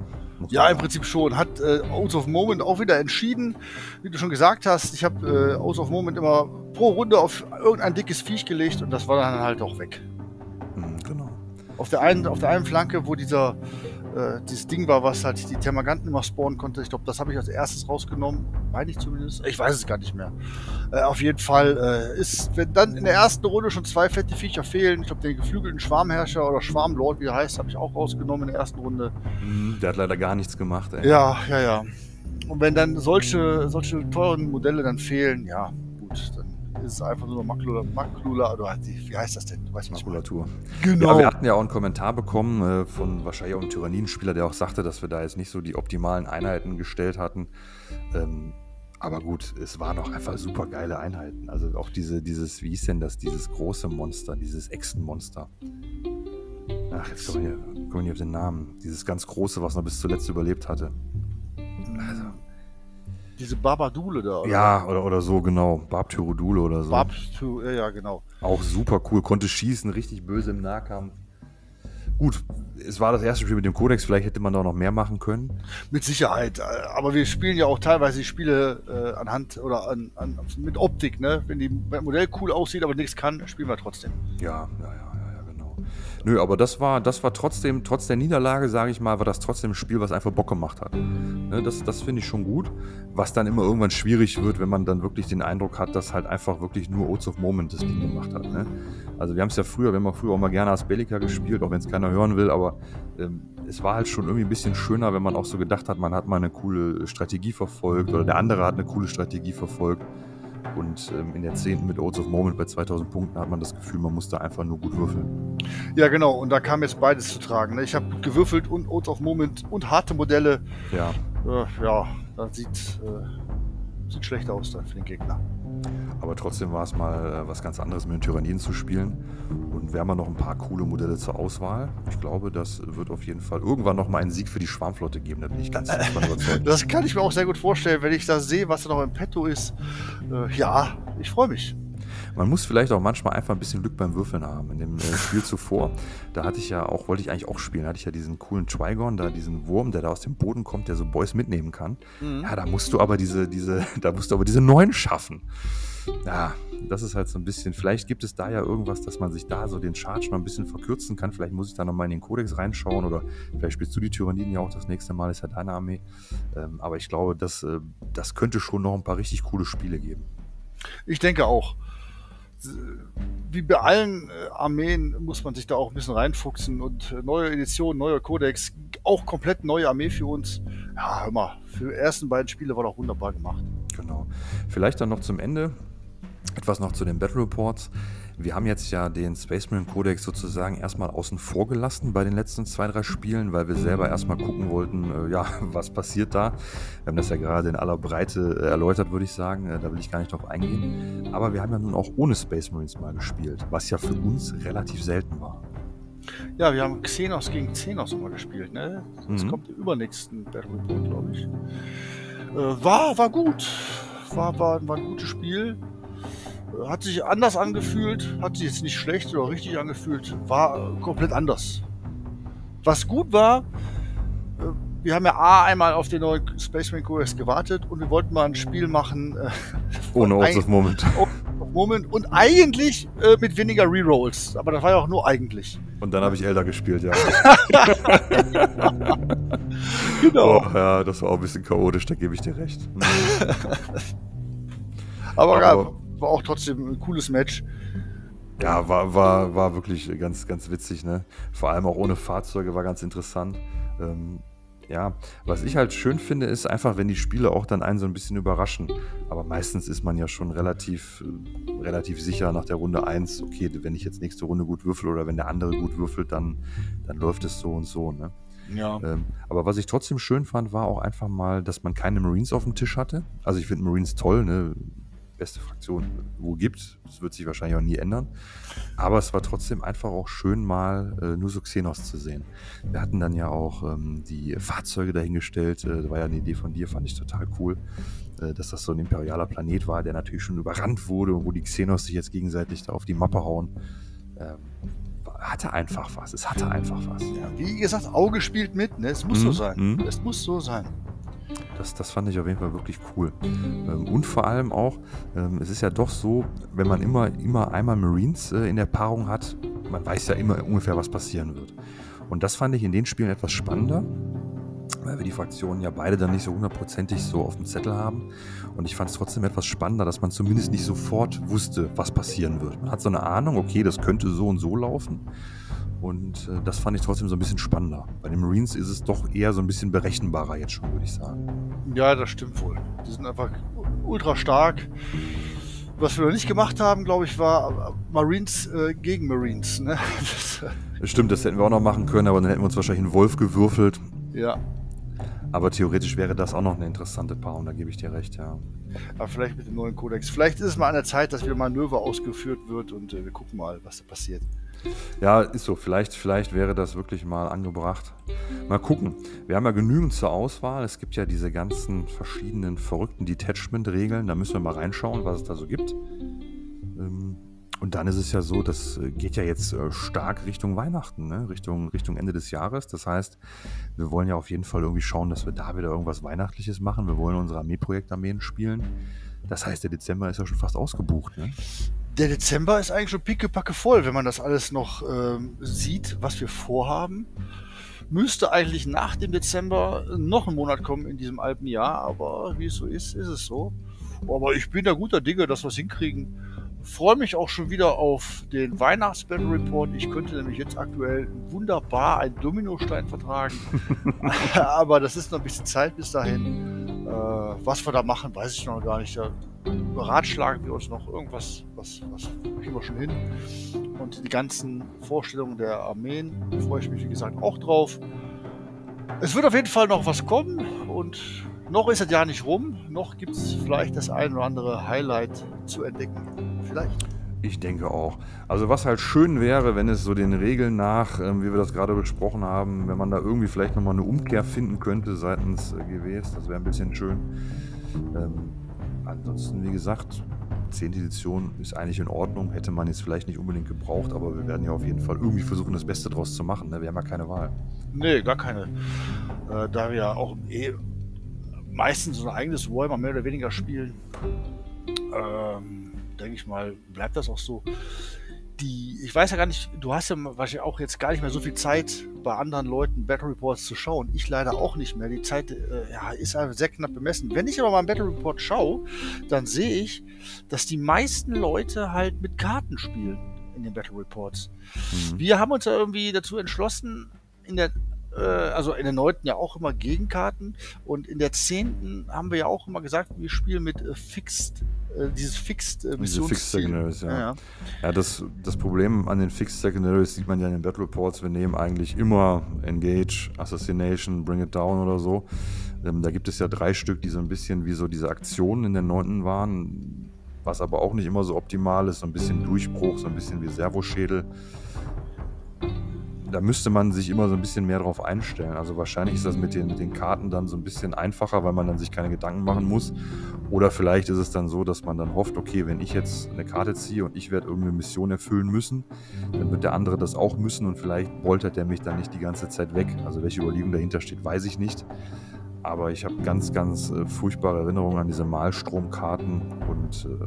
Ja, im. Prinzip schon. Hat äh, Oath of Moment auch wieder entschieden. Wie du schon gesagt hast, ich habe äh, Oath of Moment immer pro Runde auf irgendein dickes Viech gelegt und das war dann halt auch weg. Hm, genau. Auf der einen, auf der einen Flanke, wo dieser äh, dieses Ding war, was halt die Termaganten immer spawnen konnte. Ich glaube, das habe ich als erstes rausgenommen. Meine ich zumindest. Ich weiß es gar nicht mehr. Äh, auf jeden Fall äh, ist, wenn dann in der ersten Runde schon zwei fette Viecher fehlen, ich glaube, den geflügelten Schwarmherrscher oder Schwarmlord, wie er heißt, habe ich auch rausgenommen in der ersten Runde. Hm, der hat leider gar nichts gemacht, ey. Ja, ja, ja. Und wenn dann solche, solche teuren Modelle dann fehlen, ja, gut, dann ist einfach nur Maklula, Maklula oder die, wie heißt das denn? Du weißt. Makulatur. Genau. Ja, wir hatten ja auch einen Kommentar bekommen äh, von wahrscheinlich auch einem Tyranniden-Spieler, der auch sagte, dass wir da jetzt nicht so die optimalen Einheiten gestellt hatten. Ähm, aber gut, es waren auch einfach super geile Einheiten. Also auch diese, dieses, wie hieß denn das, dieses große Monster, dieses Echsenmonster. Ach, jetzt kommen wir, hier, kommen wir nicht auf den Namen. Dieses ganz große, was noch bis zuletzt überlebt hatte. Diese Barbadule da. Oder? ja, oder, oder so, genau. Barbtyrodule oder so. Barb to, ja, genau. Auch super cool, konnte schießen, richtig böse im Nahkampf. Gut, es war das erste Spiel mit dem Kodex, vielleicht hätte man da noch mehr machen können. Mit Sicherheit. Aber wir spielen ja auch teilweise die Spiele äh, anhand oder an, an, mit Optik, ne? Wenn die Modell cool aussieht, aber nichts kann, spielen wir trotzdem. Ja, ja, ja. Nö, aber das war, das war trotzdem, trotz der Niederlage, sage ich mal, war das trotzdem ein Spiel, was einfach Bock gemacht hat. Ne, das das finde ich schon gut. Was dann immer irgendwann schwierig wird, wenn man dann wirklich den Eindruck hat, dass halt einfach wirklich nur Oaths of Moment das Ding gemacht hat. Ne? Also wir haben es ja früher, wir haben ja früher auch mal gerne als Bellica gespielt, auch wenn es keiner hören will, aber ähm, es war halt schon irgendwie ein bisschen schöner, wenn man auch so gedacht hat, man hat mal eine coole Strategie verfolgt oder der andere hat eine coole Strategie verfolgt. Und ähm, in der 10. mit Oaths of Moment bei 2000 Punkten hat man das Gefühl, man muss da einfach nur gut würfeln. Ja, genau. Und da kam jetzt beides zu tragen. Ne? Ich habe gewürfelt und Oath of Moment und harte Modelle. Ja. Äh, ja, das sieht, äh, sieht schlecht aus dann für den Gegner. Aber trotzdem war es mal äh, was ganz anderes, mit den Tyranniden zu spielen. Und wir haben ja noch ein paar coole Modelle zur Auswahl. Ich glaube, das wird auf jeden Fall irgendwann noch mal einen Sieg für die Schwarmflotte geben. Da bin ich ganz davon überzeugt. Das kann ich mir auch sehr gut vorstellen, wenn ich da sehe, was da noch im Petto ist. Äh, ja, ich freue mich. Man muss vielleicht auch manchmal einfach ein bisschen Glück beim Würfeln haben. In dem äh, Spiel zuvor, da hatte ich ja auch, wollte ich eigentlich auch spielen, da hatte ich ja diesen coolen Trigon, da diesen Wurm, der da aus dem Boden kommt, der so Boys mitnehmen kann. Mhm. Ja, da musst du aber diese, diese, da musst du aber diese neuen schaffen. Ja, das ist halt so ein bisschen, vielleicht gibt es da ja irgendwas, dass man sich da so den Charge noch ein bisschen verkürzen kann. Vielleicht muss ich da nochmal in den Kodex reinschauen oder vielleicht spielst du die Tyranniden ja auch das nächste Mal, ist ja deine Armee. Ähm, aber ich glaube, das, äh, das könnte schon noch ein paar richtig coole Spiele geben. Ich denke auch wie bei allen äh, Armeen muss man sich da auch ein bisschen reinfuchsen und äh, neue Edition, neuer Kodex, auch komplett neue Armee für uns. Ja, hör mal, für die ersten beiden Spiele war doch wunderbar gemacht. Genau. Vielleicht dann noch zum Ende etwas noch zu den Battle Reports. Wir haben jetzt ja den Space Marine Codex sozusagen erstmal außen vor gelassen bei den letzten zwei, drei Spielen, weil wir selber erstmal gucken wollten, äh, ja, [laughs] was passiert da. Wir haben das ja gerade in aller Breite äh, erläutert, würde ich sagen. Äh, da will ich gar nicht drauf eingehen. Aber wir haben ja nun auch ohne Space Marines mal gespielt, was ja für uns relativ selten war. Ja, wir haben Xenos gegen Xenos mal gespielt, ne? Das mhm. kommt im übernächsten Battle Report, glaube ich. Äh, war, war gut. War, war, war ein gutes Spiel. Hat sich anders angefühlt, hat sich jetzt nicht schlecht oder richtig angefühlt, war komplett anders. Was gut war, äh, wir haben ja A einmal auf den neuen Space Marine Codex gewartet und wir wollten mal ein Spiel machen. Äh, [laughs] Ohne Odds of Moment. [laughs] Moment und eigentlich äh, mit weniger Rerolls. Aber das war ja auch nur eigentlich. Und dann habe ich Elder gespielt, ja. [laughs] genau. Oh, ja, das war auch ein bisschen chaotisch, da gebe ich dir recht. aber, aber war auch trotzdem ein cooles Match. Ja, war, war, war wirklich ganz, ganz witzig, ne? Vor allem auch ohne Fahrzeuge war ganz interessant. Ähm, ja, was ich halt schön finde, ist einfach, wenn die Spiele auch dann einen so ein bisschen überraschen. Aber meistens ist man ja schon relativ, äh, relativ sicher nach der Runde 1, okay, wenn ich jetzt nächste Runde gut würfel oder wenn der andere gut würfelt, dann, dann läuft es so und so, ne? Ja. Ähm, aber was ich trotzdem schön fand, war auch einfach mal, dass man keine Marines auf dem Tisch hatte. Also ich finde Marines toll, ne? Beste Fraktion wo gibt. Das wird sich wahrscheinlich auch nie ändern. Aber es war trotzdem einfach auch schön, mal äh, nur so Xenos zu sehen. Wir hatten dann ja auch ähm, die Fahrzeuge dahingestellt. Äh, das war ja eine Idee von dir, fand ich total cool. Äh, dass das so ein imperialer Planet war, der natürlich schon überrannt wurde und wo die Xenos sich jetzt gegenseitig da auf die Mappe hauen. Ähm, hatte einfach was. Es hatte einfach was. Ja, wie gesagt, Auge spielt mit. Ne? Es muss mhm. so sein. Mhm. Es muss so sein. Das, das fand ich auf jeden Fall wirklich cool. Ähm, und vor allem auch, ähm, es ist ja doch so, wenn man immer, immer einmal Marines äh, in der Paarung hat, man weiß ja immer ungefähr, was passieren wird. Und das fand ich in den Spielen etwas spannender, weil wir die Fraktionen ja beide dann nicht so hundertprozentig so auf dem Zettel haben. Und ich fand es trotzdem etwas spannender, dass man zumindest nicht sofort wusste, was passieren wird. Man hat so eine Ahnung, okay, das könnte so und so laufen. Und äh, das fand ich trotzdem so ein bisschen spannender. Bei den Marines ist es doch eher so ein bisschen berechenbarer jetzt schon, würde ich sagen. Ja, das stimmt wohl. Die sind einfach ultra stark. Was wir noch nicht gemacht haben, glaube ich, war äh, Marines äh, gegen Marines. Ne? [laughs] Das, stimmt, das hätten wir auch noch machen können, aber dann hätten wir uns wahrscheinlich einen Wolf gewürfelt. Ja. Aber theoretisch wäre das auch noch eine interessante Paarung, da gebe ich dir recht, ja. Aber vielleicht mit dem neuen Kodex. Vielleicht ist es mal an der Zeit, dass wieder Manöver ausgeführt wird und äh, wir gucken mal, was da passiert. Ja, ist so. Vielleicht, vielleicht wäre das wirklich mal angebracht. Mal gucken. Wir haben ja genügend zur Auswahl. Es gibt ja diese ganzen verschiedenen verrückten Detachment-Regeln. Da müssen wir mal reinschauen, was es da so gibt. Ähm, und dann ist es ja so, das äh, geht ja jetzt äh, stark Richtung Weihnachten, ne? Richtung, Richtung Ende des Jahres. Das heißt, wir wollen ja auf jeden Fall irgendwie schauen, dass wir da wieder irgendwas Weihnachtliches machen. Wir wollen unsere Armeeprojektarmeen spielen. Das heißt, der Dezember ist ja schon fast ausgebucht. Ne? Der Dezember ist eigentlich schon pickepacke voll, wenn man das alles noch ähm, sieht, was wir vorhaben. Müsste eigentlich nach dem Dezember noch ein Monat kommen in diesem alten Jahr, aber wie es so ist, ist es so. Aber ich bin da guter Dinge, dass wir es hinkriegen. Freue mich auch schon wieder auf den Weihnachts-Battle Report. Ich könnte nämlich jetzt aktuell wunderbar einen Dominostein vertragen. [laughs] aber das ist noch ein bisschen Zeit bis dahin. Äh, was wir da machen, weiß ich noch gar nicht. Da beratschlagen wir uns noch irgendwas, was, was kriegen wir schon hin. Und die ganzen Vorstellungen der Armeen freue ich mich, wie gesagt, auch drauf. Es wird auf jeden Fall noch was kommen und noch ist das Jahr nicht rum, noch gibt es vielleicht das ein oder andere Highlight zu entdecken. Vielleicht. Ich denke auch. Also was halt schön wäre, wenn es so den Regeln nach, ähm, wie wir das gerade besprochen haben, wenn man da irgendwie vielleicht nochmal eine Umkehr finden könnte seitens äh, GWs, das wäre ein bisschen schön. Ähm, ansonsten, wie gesagt, 10. Edition ist eigentlich in Ordnung, hätte man jetzt vielleicht nicht unbedingt gebraucht, aber wir werden ja auf jeden Fall irgendwie versuchen, das Beste draus zu machen. Ne? Wir haben ja keine Wahl. Nee, gar keine. Äh, da wir ja auch eh meistens ein eigenes Warhammer mehr oder weniger spielen, ähm, denke ich mal, bleibt das auch so. Die, ich weiß ja gar nicht, du hast ja wahrscheinlich auch jetzt gar nicht mehr so viel Zeit, bei anderen Leuten Battle Reports zu schauen. Ich leider auch nicht mehr. Die Zeit äh, ja, ist einfach sehr knapp bemessen. Wenn ich aber mal einen Battle Report schaue, dann sehe ich, dass die meisten Leute halt mit Karten spielen in den Battle Reports. Mhm. Wir haben uns ja irgendwie dazu entschlossen, in der also in der neunten ja auch immer Gegenkarten und in der zehnten haben wir ja auch immer gesagt, wir spielen mit äh, Fixed äh, dieses Fixed äh, Diese Fixed Secondaries, ja. Ja, ja. ja, das, das Problem an den Fixed Secondaries sieht man ja in den Battle Reports. Wir nehmen eigentlich immer Engage, Assassination, Bring It Down oder so. Ähm, da gibt es ja drei Stück, die so ein bisschen wie so diese Aktionen in der neunten waren, was aber auch nicht immer so optimal ist. So ein bisschen Durchbruch, so ein bisschen wie Servoschädel da müsste man sich immer so ein bisschen mehr drauf einstellen. Also wahrscheinlich ist das mit den, mit den Karten dann so ein bisschen einfacher, weil man dann sich keine Gedanken machen muss. Oder vielleicht ist es dann so, dass man dann hofft, okay, wenn ich jetzt eine Karte ziehe und ich werde irgendeine Mission erfüllen müssen, dann wird der andere das auch müssen und vielleicht boltert er mich dann nicht die ganze Zeit weg. Also welche Überlegung dahinter steht, weiß ich nicht. Aber ich habe ganz, ganz äh, furchtbare Erinnerungen an diese Malstromkarten und äh,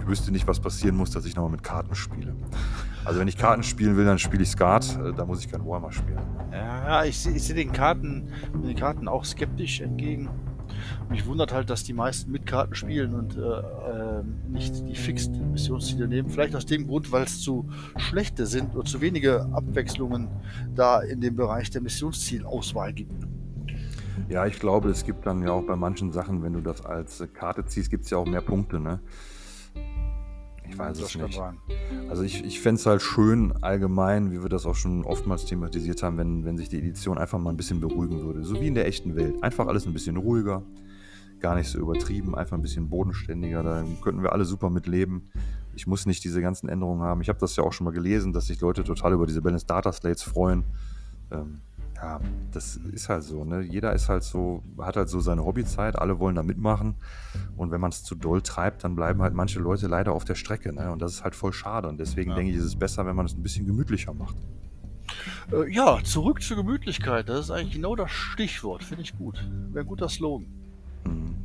ich wüsste nicht, was passieren muss, dass ich nochmal mit Karten spiele. Also wenn ich Karten spielen will, dann spiele ich Skat, äh, da muss ich kein Warhammer spielen. Ja, ich, ich sehe den Karten, den Karten auch skeptisch entgegen. Mich wundert halt, dass die meisten mit Karten spielen und äh, äh, nicht die Fixed Missionsziele nehmen. Vielleicht aus dem Grund, weil es zu schlechte sind und zu wenige Abwechslungen da in dem Bereich der Missionszielauswahl gibt. Ja, ich glaube, es gibt dann ja auch bei manchen Sachen, wenn du das als Karte ziehst, gibt es ja auch mehr Punkte, ne? Ich weiß es nicht. Sein. Also ich, ich fände es halt schön allgemein, wie wir das auch schon oftmals thematisiert haben, wenn, wenn sich die Edition einfach mal ein bisschen beruhigen würde. So wie in der echten Welt. Einfach alles ein bisschen ruhiger, gar nicht so übertrieben, einfach ein bisschen bodenständiger. Da könnten wir alle super mit leben. Ich muss nicht diese ganzen Änderungen haben. Ich habe das ja auch schon mal gelesen, dass sich Leute total über diese Balance Data Slates freuen. Ähm, ja, das ist halt so, ne? Jeder ist halt so, hat halt so seine Hobbyzeit, alle wollen da mitmachen. Und wenn man es zu doll treibt, dann bleiben halt manche Leute leider auf der Strecke, ne? Und das ist halt voll schade. Und deswegen ja. denke ich, ist es besser, wenn man es ein bisschen gemütlicher macht. Äh, ja, zurück zur Gemütlichkeit. Das ist eigentlich genau das Stichwort. Finde ich gut. Wäre ein guter Slogan. Mhm.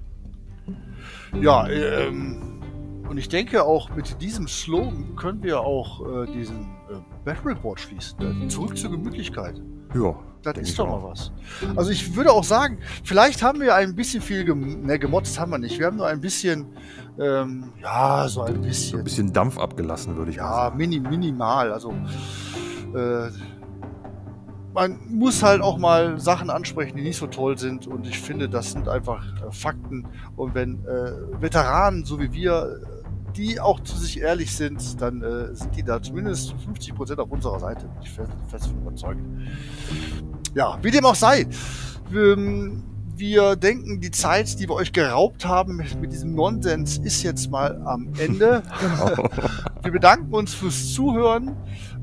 Ja, ähm, und ich denke auch mit diesem Slogan können wir auch äh, diesen äh, Battle Report schließen. Zurück zur Gemütlichkeit. Ja, das ist doch mal was. Also ich würde auch sagen, vielleicht haben wir ein bisschen viel gem ne, gemotzt haben wir nicht. Wir haben nur ein bisschen, ähm, ja, so ein bisschen. Ein bisschen Dampf abgelassen, würde ich ja, mal sagen. Ja, mini, minimal. Also äh, man muss halt auch mal Sachen ansprechen, die nicht so toll sind. Und ich finde, das sind einfach äh, Fakten. Und wenn äh, Veteranen, so wie wir, die auch zu sich ehrlich sind, dann äh, sind die da zumindest 50 Prozent auf unserer Seite. Bin ich fest, fest von überzeugt. Ja, wie dem auch sei. Wir, wir denken, die Zeit, die wir euch geraubt haben mit, diesem Nonsens, ist jetzt mal am Ende. [laughs] Wir bedanken uns fürs Zuhören.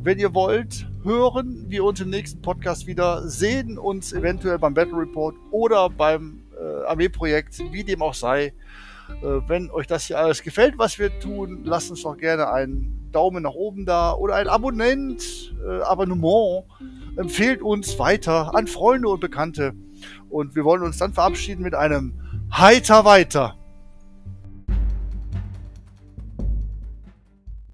Wenn ihr wollt, hören wir uns im nächsten Podcast wieder, sehen uns eventuell beim Battle Report oder beim äh, Armeeprojekt, wie dem auch sei. Äh, wenn euch das hier alles gefällt, was wir tun, lasst uns doch gerne einen Daumen nach oben da oder ein Abonnent, äh, Abonnement. Empfehlt uns weiter an Freunde und Bekannte. Und wir wollen uns dann verabschieden mit einem Heiter weiter.